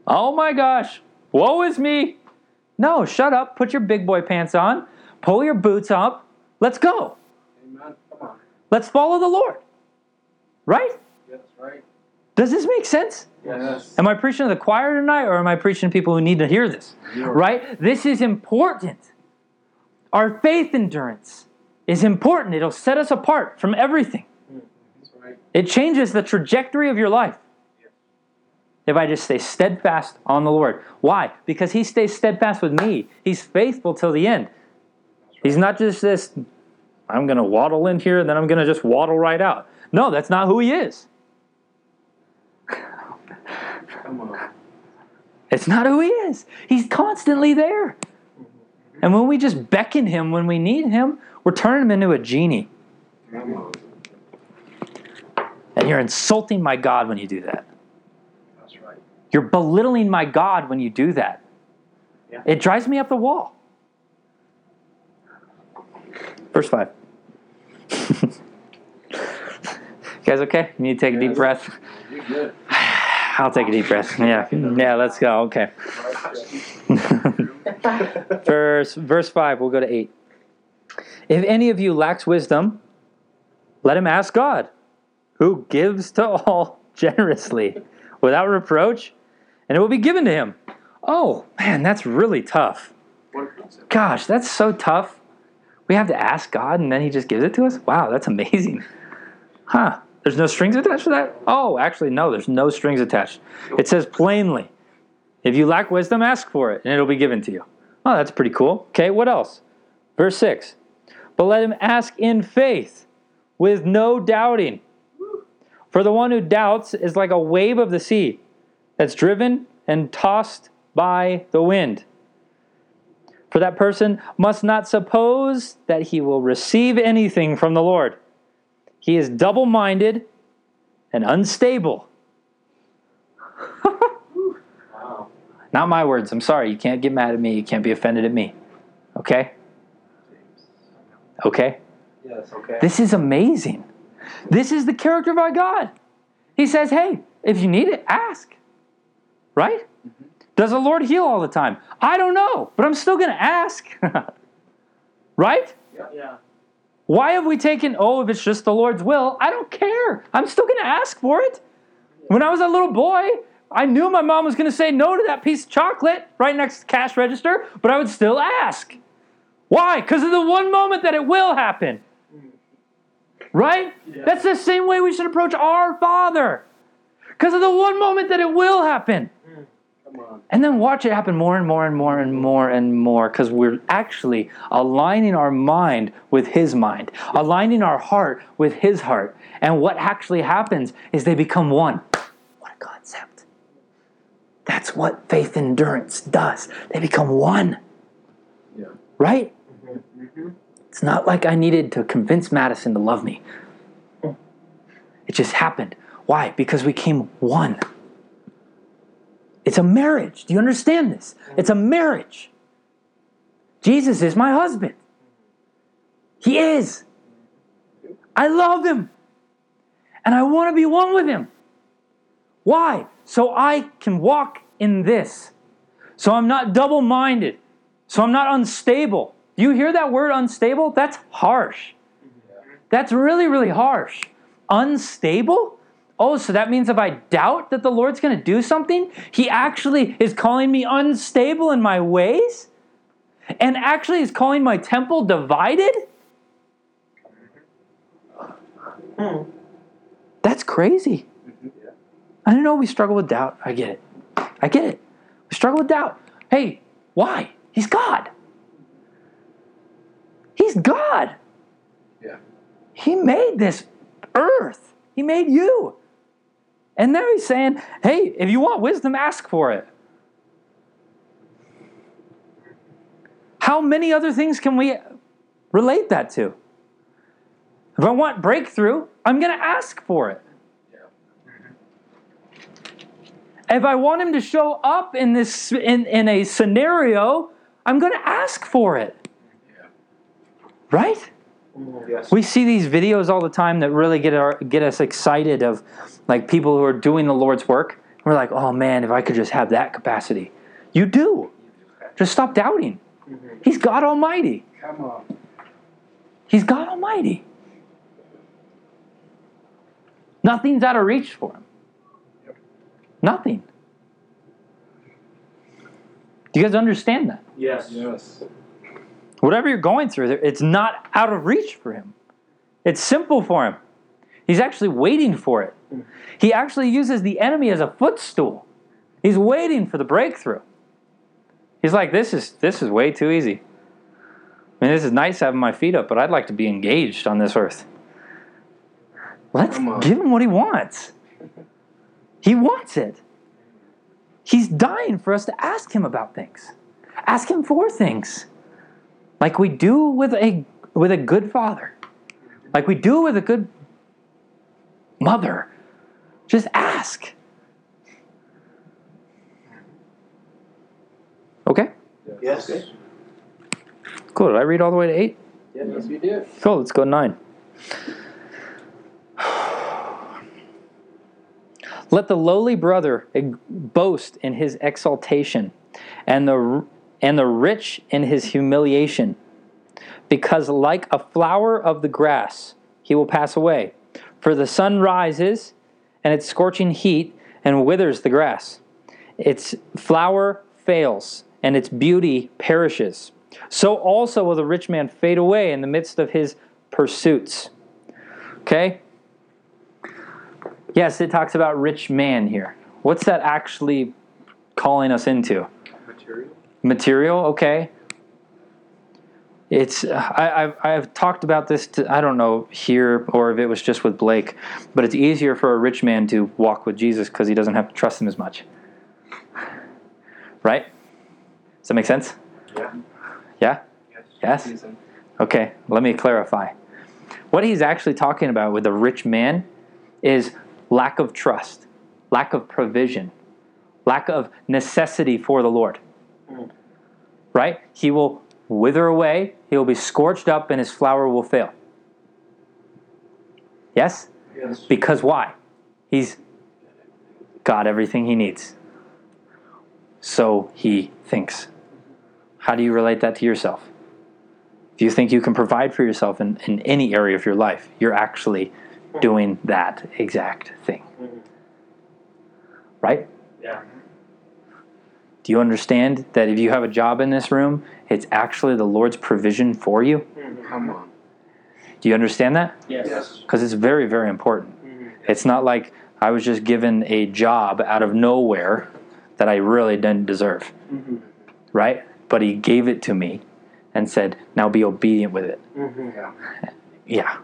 Oh my gosh. Woe is me. No, shut up. Put your big boy pants on. Pull your boots up. Let's go. Amen. Come on. Let's follow the Lord. Right? Yes, right. Does this make sense? Yes. Am I preaching to the choir tonight or am I preaching to people who need to hear this? Right? This is important. Our faith endurance is important. It'll set us apart from everything. Right. It changes the trajectory of your life. If I just stay steadfast on the Lord. Why? Because He stays steadfast with me. He's faithful till the end. He's not just this, I'm going to waddle in here and then I'm going to just waddle right out. No, that's not who He is. Come on. It's not who he is. He's constantly there. And when we just beckon him when we need him, we're turning him into a genie. Come on. And you're insulting my God when you do that. That's right. You're belittling my God when you do that. Yeah. It drives me up the wall. Verse 5. you guys okay? You need to take a deep breath? I'll take a deep breath. Yeah. Yeah, let's go. Okay. verse verse 5 we'll go to 8 if any of you lacks wisdom let him ask god who gives to all generously without reproach and it will be given to him oh man that's really tough gosh that's so tough we have to ask god and then he just gives it to us wow that's amazing huh there's no strings attached to that oh actually no there's no strings attached it says plainly if you lack wisdom, ask for it, and it'll be given to you. Oh, that's pretty cool. Okay, what else? Verse 6. But let him ask in faith, with no doubting. For the one who doubts is like a wave of the sea that's driven and tossed by the wind. For that person must not suppose that he will receive anything from the Lord. He is double minded and unstable. Wow. Not my words. I'm sorry. You can't get mad at me. You can't be offended at me. Okay? Okay? Yes, okay. This is amazing. This is the character of our God. He says, hey, if you need it, ask. Right? Mm-hmm. Does the Lord heal all the time? I don't know, but I'm still going to ask. right? Yeah. Yeah. Why have we taken, oh, if it's just the Lord's will, I don't care. I'm still going to ask for it. When I was a little boy, I knew my mom was going to say no to that piece of chocolate right next to the cash register, but I would still ask. Why? Because of the one moment that it will happen. Right? Yeah. That's the same way we should approach our Father. Because of the one moment that it will happen. And then watch it happen more and more and more and more and more because we're actually aligning our mind with His mind, aligning our heart with His heart. And what actually happens is they become one. What a concept. That's what faith endurance does. They become one. Yeah. Right? Mm-hmm. It's not like I needed to convince Madison to love me. It just happened. Why? Because we came one. It's a marriage. Do you understand this? It's a marriage. Jesus is my husband. He is. I love him. And I want to be one with him. Why? So I can walk in this. So I'm not double minded. So I'm not unstable. Do you hear that word unstable? That's harsh. That's really, really harsh. Unstable? Oh, so that means if I doubt that the Lord's going to do something, He actually is calling me unstable in my ways? And actually is calling my temple divided? That's crazy. I know we struggle with doubt. I get it. I get it. We struggle with doubt. Hey, why? He's God. He's God. Yeah. He made this earth. He made you. And now he's saying, hey, if you want wisdom, ask for it. How many other things can we relate that to? If I want breakthrough, I'm going to ask for it. If I want him to show up in this in, in a scenario, I'm going to ask for it. Right? Yes. We see these videos all the time that really get our, get us excited of like people who are doing the Lord's work. We're like, "Oh man, if I could just have that capacity." You do. Just stop doubting. Mm-hmm. He's God Almighty. Come on. He's God Almighty. Nothing's out of reach for him. Nothing. Do you guys understand that? Yes. Yes. Whatever you're going through, it's not out of reach for him. It's simple for him. He's actually waiting for it. He actually uses the enemy as a footstool. He's waiting for the breakthrough. He's like, this is this is way too easy. I mean, this is nice having my feet up, but I'd like to be engaged on this earth. Let's give him what he wants. He wants it. He's dying for us to ask him about things. Ask him for things. Like we do with a with a good father. Like we do with a good mother. Just ask. Okay? Yes. Cool. Did I read all the way to eight? Yes, you did. Cool. Let's go nine. Let the lowly brother boast in his exaltation, and the and the rich in his humiliation, because like a flower of the grass he will pass away. For the sun rises, and its scorching heat and withers the grass. Its flower fails, and its beauty perishes. So also will the rich man fade away in the midst of his pursuits. Okay? Yes, it talks about rich man here. What's that actually calling us into? Material. Material, okay. It's I, I've, I've talked about this. To, I don't know here or if it was just with Blake, but it's easier for a rich man to walk with Jesus because he doesn't have to trust him as much. Right? Does that make sense? Yeah. Yeah. Yes. Yes? Okay, let me clarify. What he's actually talking about with a rich man is lack of trust, lack of provision, lack of necessity for the Lord. Mm. Right? He will wither away, he will be scorched up, and his flower will fail. Yes? Yes. Because why? He's got everything he needs. So he thinks. How do you relate that to yourself? If you think you can provide for yourself in, in any area of your life, you're actually doing that exact thing. Mm-hmm. Right? Yeah. Do you understand that if you have a job in this room, it's actually the Lord's provision for you? Come on. Do you understand that? Yes. Yes. Because it's very, very important. It's not like I was just given a job out of nowhere that I really didn't deserve. Right? But He gave it to me and said, now be obedient with it. Yeah. Yeah.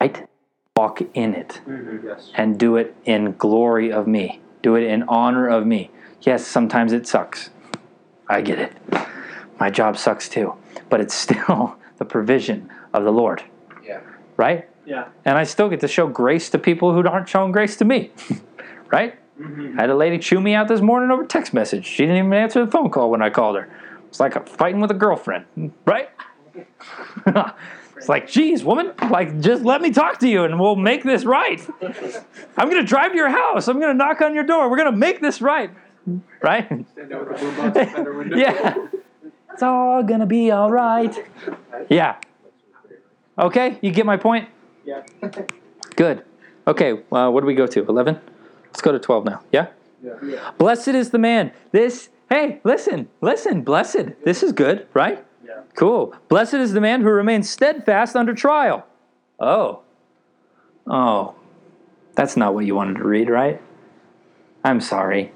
Right? Walk in it mm-hmm. Yes. and do it in glory of me. Do it in honor of me. Yes, sometimes it sucks. I get it. My job sucks too. But it's still the provision of the Lord. Yeah. Right? Yeah. And I still get to show grace to people who aren't showing grace to me. right? Mm-hmm. I had a lady chew me out this morning over text message. She didn't even answer the phone call when I called her. It's like I'm fighting with a girlfriend, right? it's like, geez, woman, like just let me talk to you and we'll make this right. I'm gonna drive to your house. I'm gonna knock on your door. We're gonna make this right, right? Stand there with a boombox in the window. yeah, it's all gonna be all right. Yeah. Okay, you get my point. Yeah. Good. Okay, uh, what do we go to? 11? Let's go to 12 now. Yeah? Yeah. Blessed is the man. This, hey, listen, listen, blessed. This is good, right? Yeah. Cool. Blessed is the man who remains steadfast under trial. Oh. Oh. That's not what you wanted to read, right? I'm sorry.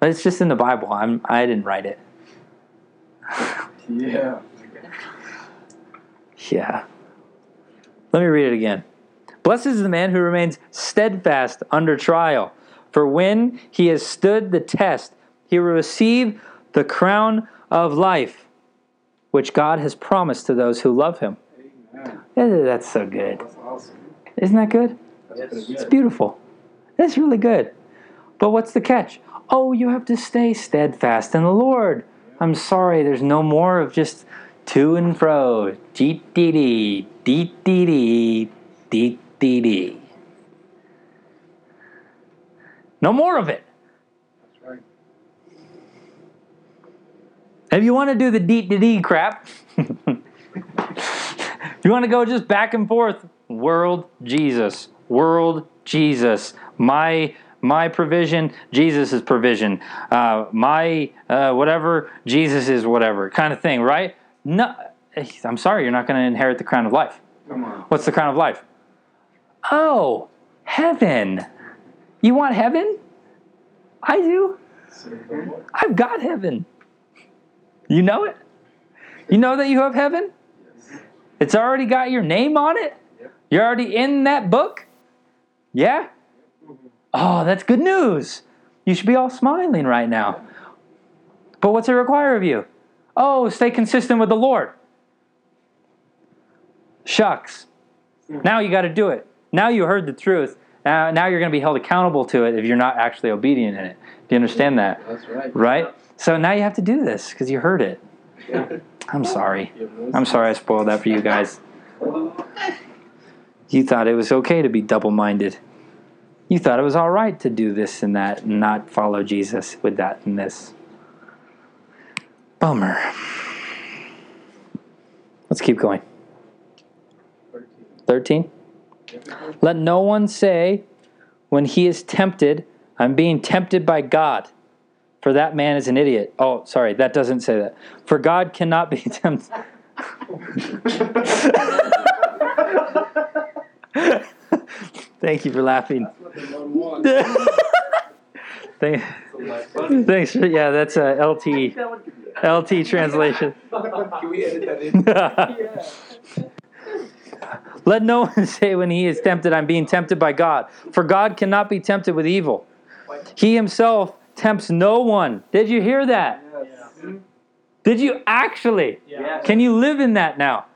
But it's just in the Bible. I'm I didn't write it. Yeah. Yeah. Let me read it again. Blessed is the man who remains steadfast under trial, for when he has stood the test, he will receive the crown of life, which God has promised to those who love him. Amen. Eh, That's so good. That's awesome. Isn't that good? Yes. It's beautiful. That's really good. But what's the catch? Oh, you have to stay steadfast in the Lord. I'm sorry, there's no more of just to and fro. Dee dee dee, dee dee dee, dee dee dee. No more of it. That's right. If you want to do the dee dee dee crap, you want to go just back and forth. World Jesus, world Jesus, my my provision, Jesus' provision, uh, my uh, whatever, Jesus is whatever kind of thing, right? No, I'm sorry, you're not going to inherit the crown of life. Come on. What's the crown of life? Oh, heaven. You want heaven? I do. I've got heaven. You know it? You know that you have heaven? It's already got your name on it? You're already in that book? Yeah? Oh, that's good news. You should be all smiling right now. But what's it require of you? Oh, stay consistent with the Lord. Shucks. Now you got to do it. Now you heard the truth. Now, now you're going to be held accountable to it if you're not actually obedient in it. Do you understand that? That's right. Right? So now you have to do this because you heard it. I'm sorry. I'm sorry I spoiled that for you guys. You thought it was okay to be double minded. You thought it was all right to do this and that and not follow Jesus with that and this. Bummer. Let's keep going. 13. Let no one say when he is tempted, I'm being tempted by God. For that man is an idiot. Oh, sorry, that doesn't say that. For God cannot be tempted. Thank you for laughing. Thank, thanks. For, yeah, that's a LT LT translation. Can we edit that in? Let no one say when he is tempted, I'm being tempted by God. For God cannot be tempted with evil. He himself tempts no one. Did you hear that? Did you actually? Yeah. Can you live in that now?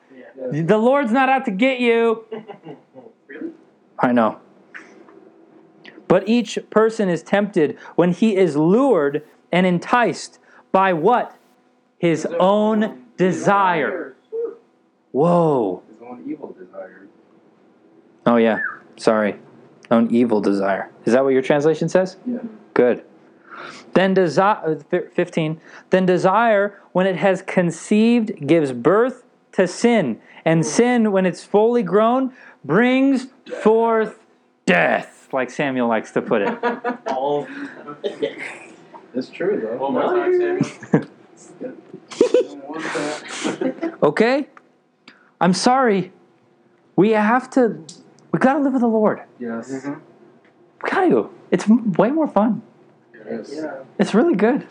The Lord's not out to get you. Really? I know. But each person is tempted when he is lured and enticed by what? His own desire. Whoa. His own evil desire. Oh, yeah. Sorry. Own evil desire. Is that what your translation says? Yeah. Good. Then desire, uh, 15. Then desire, when it has conceived, gives birth to sin. And sin, when it's fully grown, brings forth death, like Samuel likes to put it. All. It's true though. One more time, Samuel. Don't want that. Okay? I'm sorry. We have to, we gotta live with the Lord. Yes. Mm-hmm. We gotta. It's way more fun. Yes. Yeah. It's really good.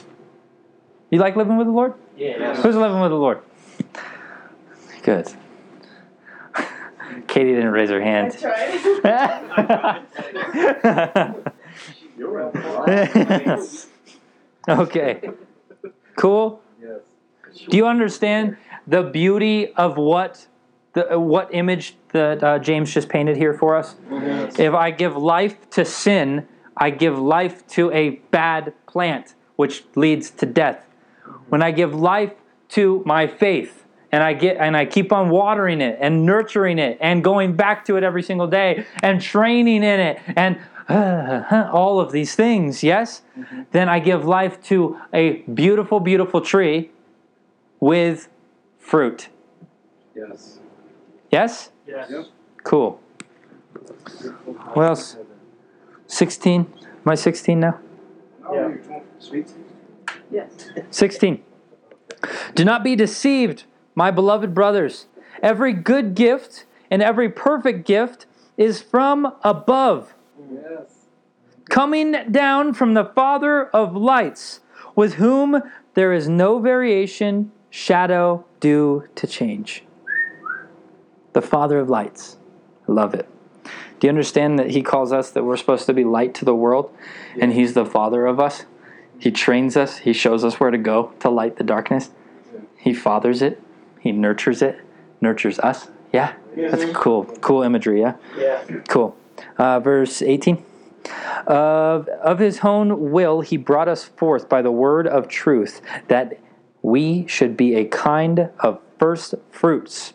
You like living with the Lord? Yeah. Who's living with the Lord? Good. Katie didn't raise her I hand. tried. You're right. okay. Cool. Yes. Do you understand the beauty of what the what image that uh, James just painted here for us? Yes. If I give life to sin, I give life to a bad plant, which leads to death. When I give life to my faith, and I get and I keep on watering it and nurturing it and going back to it every single day and training in it and all of these things, yes, mm-hmm. then I give life to a beautiful, beautiful tree with fruit. Yes. Yes? Yes. Yep. Cool. What else? 16? Am I 16 now? Oh, Yeah. Sweet. Yes. 16. Do not be deceived, my beloved brothers. Every good gift and every perfect gift is from above, Yes. coming down from the Father of lights, with whom there is no variation, shadow due to change. The Father of lights. I love it. Do you understand that He calls us that we're supposed to be light to the world, and He's the Father of us? He trains us, He shows us where to go to light the darkness. He fathers it, He nurtures it, nurtures us. Yeah? That's cool. Cool imagery, yeah? Yeah. Cool. Uh, verse 18. Of, of his own will, he brought us forth by the word of truth, that we should be a kind of first fruits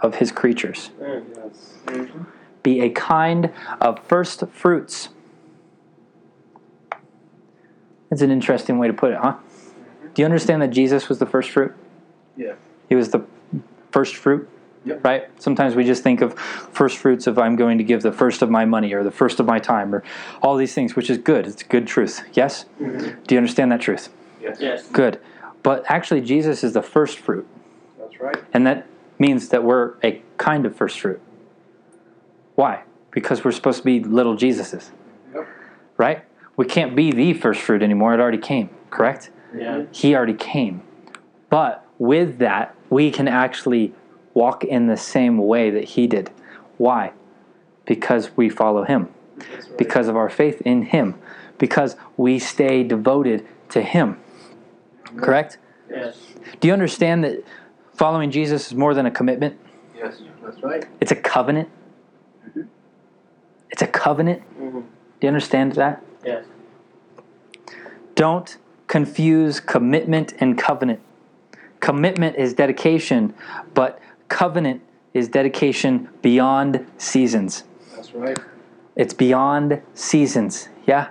of his creatures. Yes. Be a kind of first fruits. That's an interesting way to put it, huh? Do you understand that Jesus was the first fruit? Yeah. He was the first fruit. Yep. Right? Sometimes we just think of first fruits of I'm going to give the first of my money or the first of my time or all these things, which is good. It's good truth. Yes? Mm-hmm. Do you understand that truth? Yes. Yes. Good. But actually, Jesus is the first fruit. That's right. And that means that we're a kind of first fruit. Why? Because we're supposed to be little Jesuses. Yep. Right? We can't be the first fruit anymore. It already came, correct? Yeah. He already came. But with that, we can actually walk in the same way that he did. Why? Because we follow him. Right. Because of our faith in him. Because we stay devoted to him. Correct? Yes. Do you understand that following Jesus is more than a commitment? Yes. That's right. It's a covenant. It's a covenant. Mhm. Do you understand that? Yes. Don't confuse commitment and covenant. Commitment is dedication, but covenant is dedication beyond seasons. That's right. It's beyond seasons. Yeah?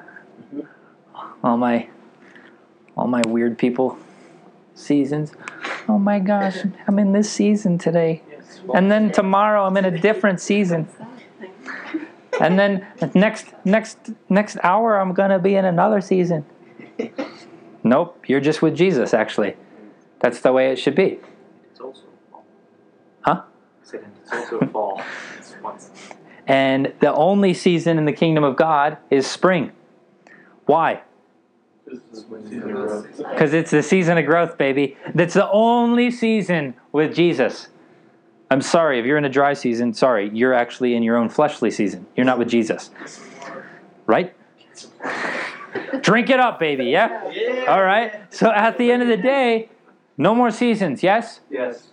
All my all my weird people seasons. Oh my gosh, I'm in this season today. Yes. And then tomorrow I'm in a different season. And then next next next hour I'm gonna be in another season. Nope, you're just with Jesus actually. That's the way it should be. It's also fall. Huh? It's also fall. It's once. And the only season in the kingdom of God is spring. Why? Because it's the season of growth, baby. That's the only season with Jesus. I'm sorry, if you're in a dry season, sorry, you're actually in your own fleshly season. You're not with Jesus. Right? Drink it up, baby, yeah? All right. So at the end of the day, no more seasons, yes? Yes.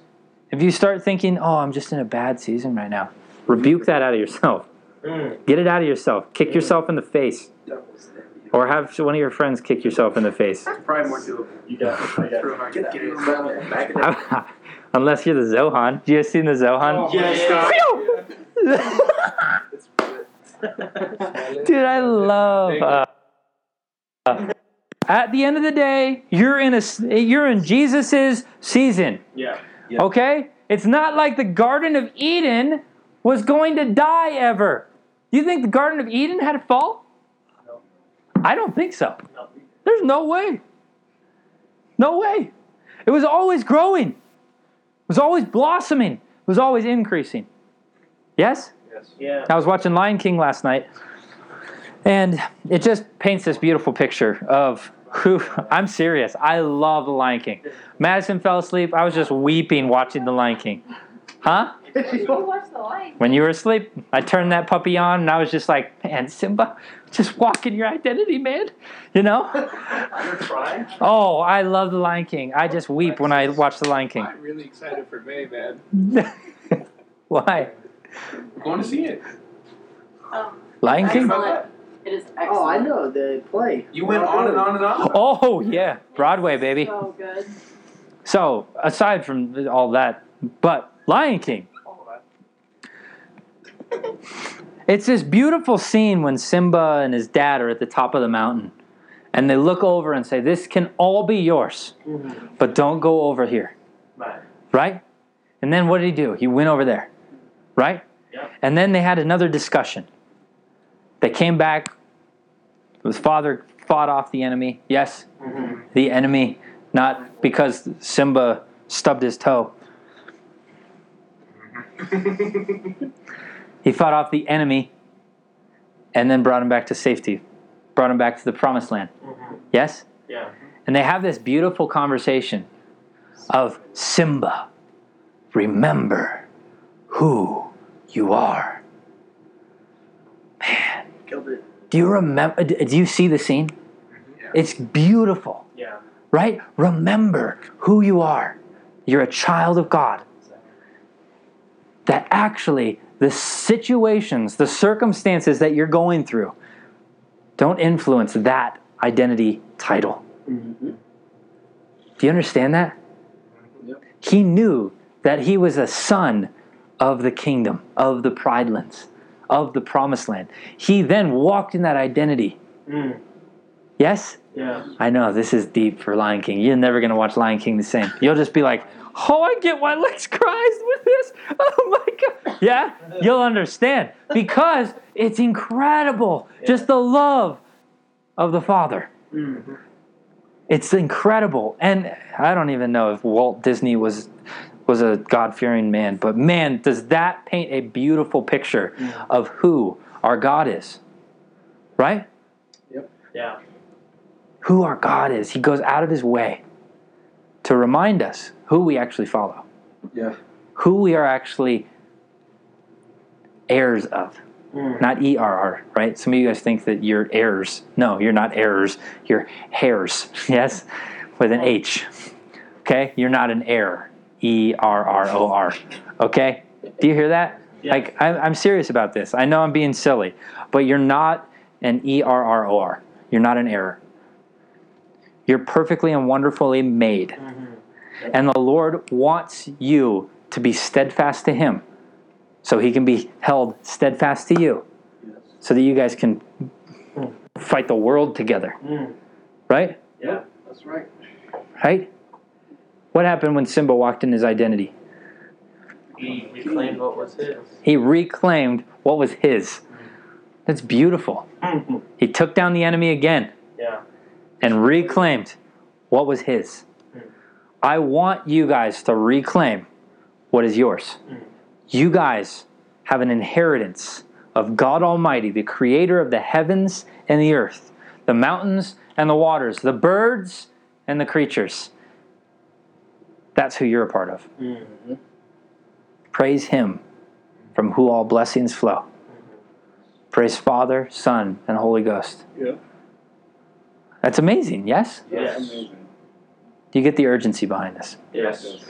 If you start thinking, oh, I'm just in a bad season right now, rebuke that out of yourself. Mm. Get it out of yourself. Kick yourself in the face. Or have one of your friends kick yourself in the face. Probably more doable. You got it. I got Real it. hard to get it. Back it Unless you're the Zohan. You guys seen the Zohan? Yes. Dude, I love. Uh, uh, at the end of the day, you're in a you're in Jesus's season. Yeah. Yeah. Okay, it's not like the Garden of Eden was going to die ever. You think the Garden of Eden had a fall? No. I don't think so. No. There's no way. No way. It was always growing. It was always blossoming. Was always increasing. Yes? Yes. Yeah. I was watching Lion King last night, and it just paints this beautiful picture of who. I'm serious. I love the Lion King. Madison fell asleep. I was just weeping watching the Lion King. Huh? You watch the light. When you were asleep, I turned that puppy on, and I was just like, "Man, Simba, just walk in your identity, man." You know? You're trying? Oh, I love the Lion King. I just weep when I watch the Lion King. I'm really excited for May, man. Why? We're going to see it. Um, Lion King? It is excellent. Oh, I know the play. You went on and on and on. Oh yeah, Broadway, baby. So good. So aside from all that, but Lion King. It's this beautiful scene when Simba and his dad are at the top of the mountain. And they look over and say, This can all be yours, but don't go over here. Right. Right? And then what did he do? He went over there. Right? Yeah. And then they had another discussion. They came back. His father fought off the enemy. Yes, Mm-hmm. the enemy, not because Simba stubbed his toe. He fought off the enemy and then brought him back to safety, brought him back to the promised land. Mm-hmm. Yes? Yeah. And they have this beautiful conversation of Simba, remember who you are. Man, Killed it. do you remember? Do you see the scene? It's beautiful, Yeah. right? Remember who you are. You're a child of God. That actually, the situations, the circumstances that you're going through, Don't influence that identity title. Mm-hmm. Do you understand that? Yep. He knew that he was a son of the kingdom, of the Pridelands, of the promised land. He then walked in that identity. Mm. Yes? Yeah. I know this is deep for Lion King. You're never going to watch Lion King the same. You'll just be like, oh, I get why Lex cries with this. Oh my God. Yeah? You'll understand because it's incredible. Just the love of the Father. Mm-hmm. It's incredible. And I don't even know if Walt Disney was was a God-fearing man, but man, does that paint a beautiful picture of who our God is. Right? Yep. Yeah. Who our God is. He goes out of his way to remind us who we actually follow, Yeah. who we are actually heirs of. Mm. Not ERR, right? Some of you guys think that you're heirs. No, you're not heirs. You're hairs, yes? With an H. Okay? You're not an heir. E R R O R. Okay? Do you hear that? Yeah. Like, I'm, I'm serious about this. I know I'm being silly, but you're not an E R R O R. You're not an error. You're perfectly and wonderfully made. And the Lord wants you to be steadfast to Him so He can be held steadfast to you Yes. so that you guys can fight the world together. Mm. Right? Yeah. That's right. Right? What happened when Simba walked in his identity? He reclaimed what was his. He reclaimed what was his. That's beautiful. Mm-hmm. He took down the enemy again Yeah. And reclaimed what was his. I want you guys to reclaim what is yours. You guys have an inheritance of God Almighty, the creator of the heavens and the earth, the mountains and the waters, the birds and the creatures. That's who you're a part of. Mm-hmm. Praise Him from who all blessings flow. Praise Father, Son, and Holy Ghost. Yeah. That's amazing, yes? Yes. Do you get the urgency behind this? Yes.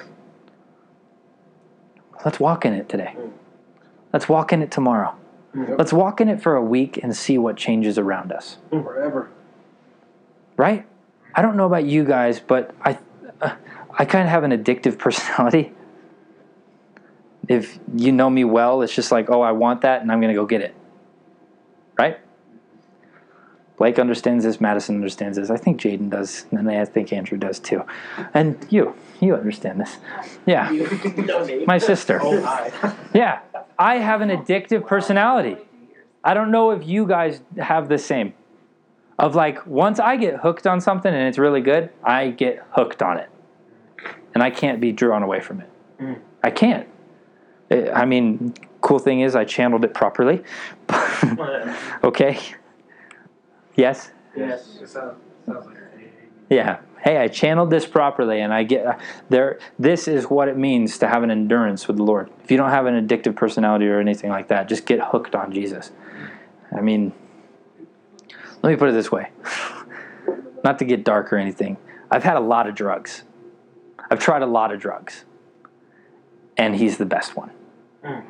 Let's walk in it today. Let's walk in it tomorrow. Yep. Let's walk in it for a week and see what changes around us. Forever. Right? I don't know about you guys, but I, uh, I kind of have an addictive personality. If you know me well, it's just like, oh, I want that, and I'm going to go get it. Right? Blake understands this. Madison understands this. I think Jaden does, and I think Andrew does too. And you, you understand this. Yeah, my sister. Oh. Yeah, I have an addictive personality. I don't know if you guys have the same. Of like, once I get hooked on something and it's really good, I get hooked on it. And I can't be drawn away from it. Mm. I can't. I I mean, cool thing is I channeled it properly. okay? Yes? yes. It sounds, sounds like Yeah. Hey, I channeled this properly, and I get there. This is what it means to have an endurance with the Lord. If you don't have an addictive personality or anything like that, just get hooked on Jesus. I mean, let me put it this way: not to get dark or anything. I've had a lot of drugs. I've tried a lot of drugs, and He's the best one. Mm.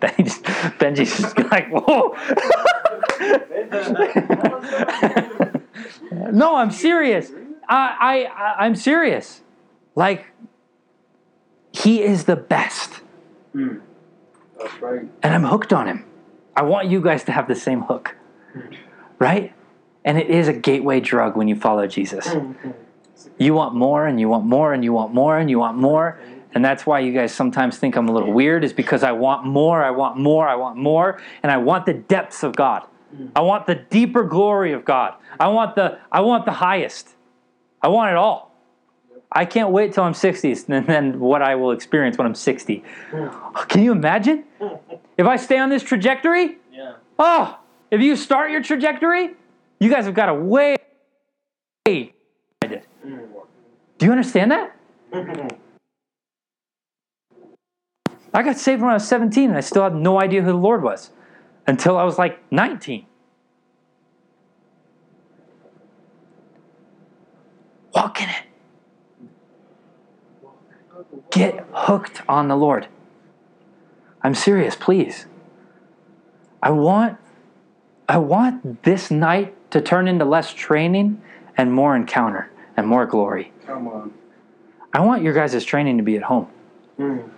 Benji's, Benji's just like, whoa. no, I'm serious. I, I, I'm serious. Like, he is the best, Mm. That's right. and I'm hooked on him. I want you guys to have the same hook, right? And it is a gateway drug when you follow Jesus. You want more, and you want more, and you want more, and you want more. And that's why you guys sometimes think I'm a little weird, is because I want more, I want more, I want more, and I want the depths of God. I want the deeper glory of God. I want the I want the highest. I want it all. I can't wait till I'm 60 and then what I will experience when I'm 60. Can you imagine? If I stay on this trajectory? Yeah. Oh, if you start your trajectory, you guys have got a way. I did. Mm. Do you understand that? I got saved when I was 17 and I still had no idea who the Lord was until I was like 19. Walk in it. Get hooked on the Lord. I'm serious, please. I want I want this night to turn into less training and more encounter and more glory. Come on. I want your guys' training to be at home, Mm.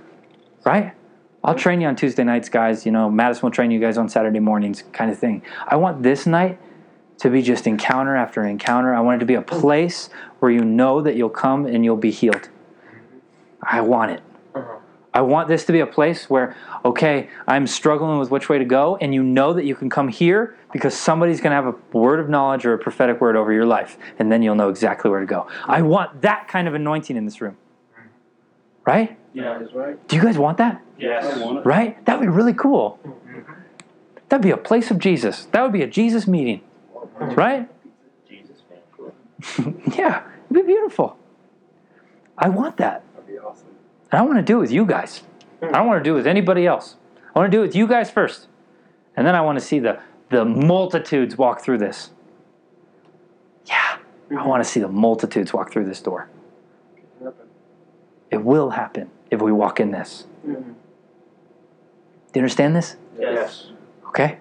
Right? I'll train you on Tuesday nights, guys. You know, Madison will train you guys on Saturday mornings, kind of thing. I want this night to be just encounter after encounter. I want it to be a place where you know that you'll come and you'll be healed. I want it. Uh-huh. I want this to be a place where, okay, I'm struggling with which way to go, and you know that you can come here because somebody's going to have a word of knowledge or a prophetic word over your life, and then you'll know exactly where to go. I want that kind of anointing in this room. Right? Yeah, that's right. Do you guys want that? Yes. Want. Right? That would be really cool. Mm-hmm. That'd be a place of Jesus. That would be a Jesus meeting. Right? Jesus man. yeah, it'd be beautiful. I want that. That'd be awesome. And I want to do it with you guys. I don't want to do it with anybody else. I want to do it with you guys first. And then I want to see the, the multitudes walk through this. Yeah, I want to see the multitudes walk through this door. It will happen if we walk in this. Mhm. Do you understand this? Yes. Okay?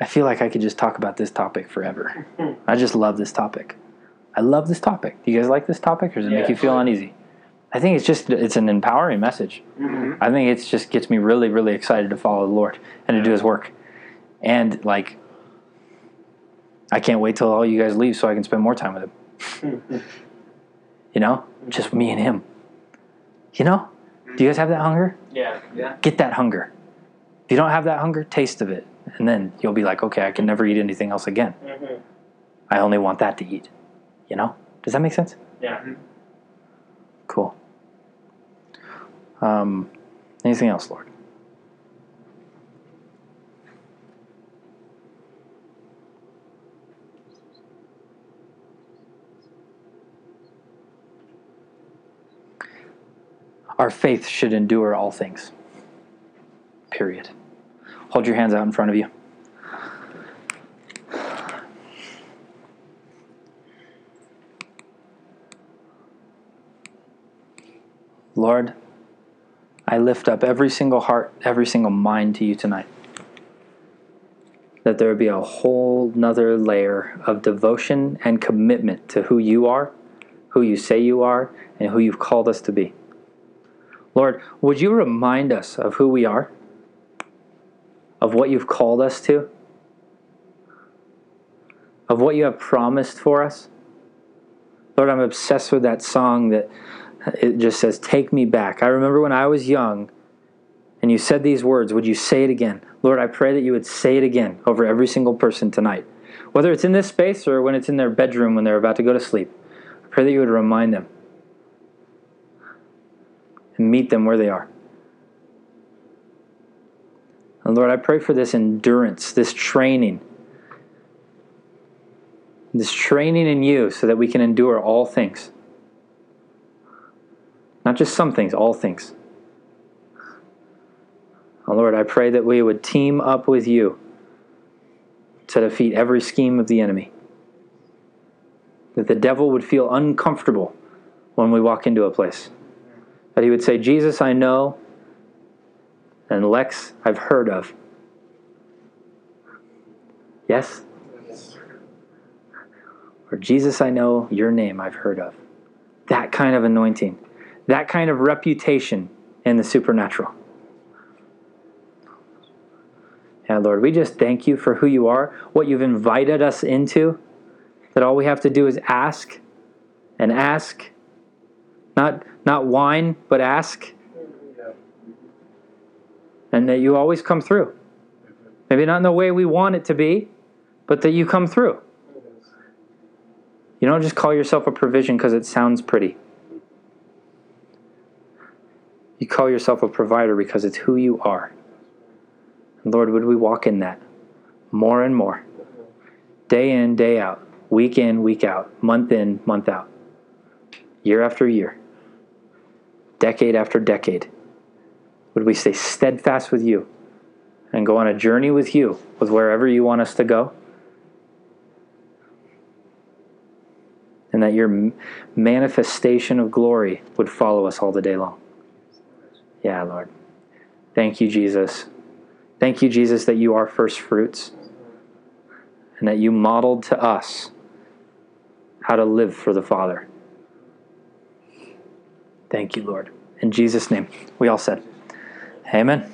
I feel like I could just talk about this topic forever. I just love this topic. I love this topic. Do you guys like this topic or does it make you feel uneasy? I think it's just it's an empowering message. Mhm. I think it just gets me really, really excited to follow the Lord and to do His work. And like, I can't wait till all you guys leave so I can spend more time with Him. You know, just me and Him. You know, do you guys have that hunger? Yeah. Yeah. Get that hunger. If you don't have that hunger, taste of it, and then you'll be like, okay, I can never eat anything else again. Mhm. I only want that to eat. You know? Does that make sense? Yeah. Cool. Um, anything else, Lord? Our faith should endure all things. Period. Hold your hands out in front of you. Lord, I lift up every single heart, every single mind to you tonight. That there would be a whole nother layer of devotion and commitment to who you are, who you say you are, and who you've called us to be. Lord, would you remind us of who we are, of what you've called us to, of what you have promised for us? Lord, I'm obsessed with that song that it just says, Take me back. I remember when I was young and you said these words, would you say it again? Lord, I pray that you would say it again over every single person tonight. Whether it's in this space or when it's in their bedroom when they're about to go to sleep, I pray that you would remind them and meet them where they are. And Lord, I pray for this endurance, this training, this training in you so that we can endure all things. Not just some things, all things. Oh Lord, I pray that we would team up with you to defeat every scheme of the enemy. That the devil would feel uncomfortable when we walk into a place. That he would say, Jesus, I know, and Lex, I've heard of. Yes? Or Jesus, I know, your name I've heard of. That kind of anointing, that kind of reputation in the supernatural. Yeah, Lord, we just thank you for who you are, what you've invited us into, that all we have to do is ask and ask. Not, not whine, but ask. And that you always come through. Maybe not in the way we want it to be, but that you come through. You don't just call yourself a provision because it sounds pretty. You call yourself a provider because it's who you are. And Lord, would we walk in that more and more, day in, day out, week in, week out, month in, month out, year after year, decade after decade? Would we stay steadfast with you and go on a journey with you, with wherever you want us to go? And that your manifestation of glory would follow us all the day long. Yeah, Lord. Thank you, Jesus. Thank you, Jesus, that you are first fruits. and that you modeled to us how to live for the Father. Thank you, Lord. In Jesus' name, we all said, Amen.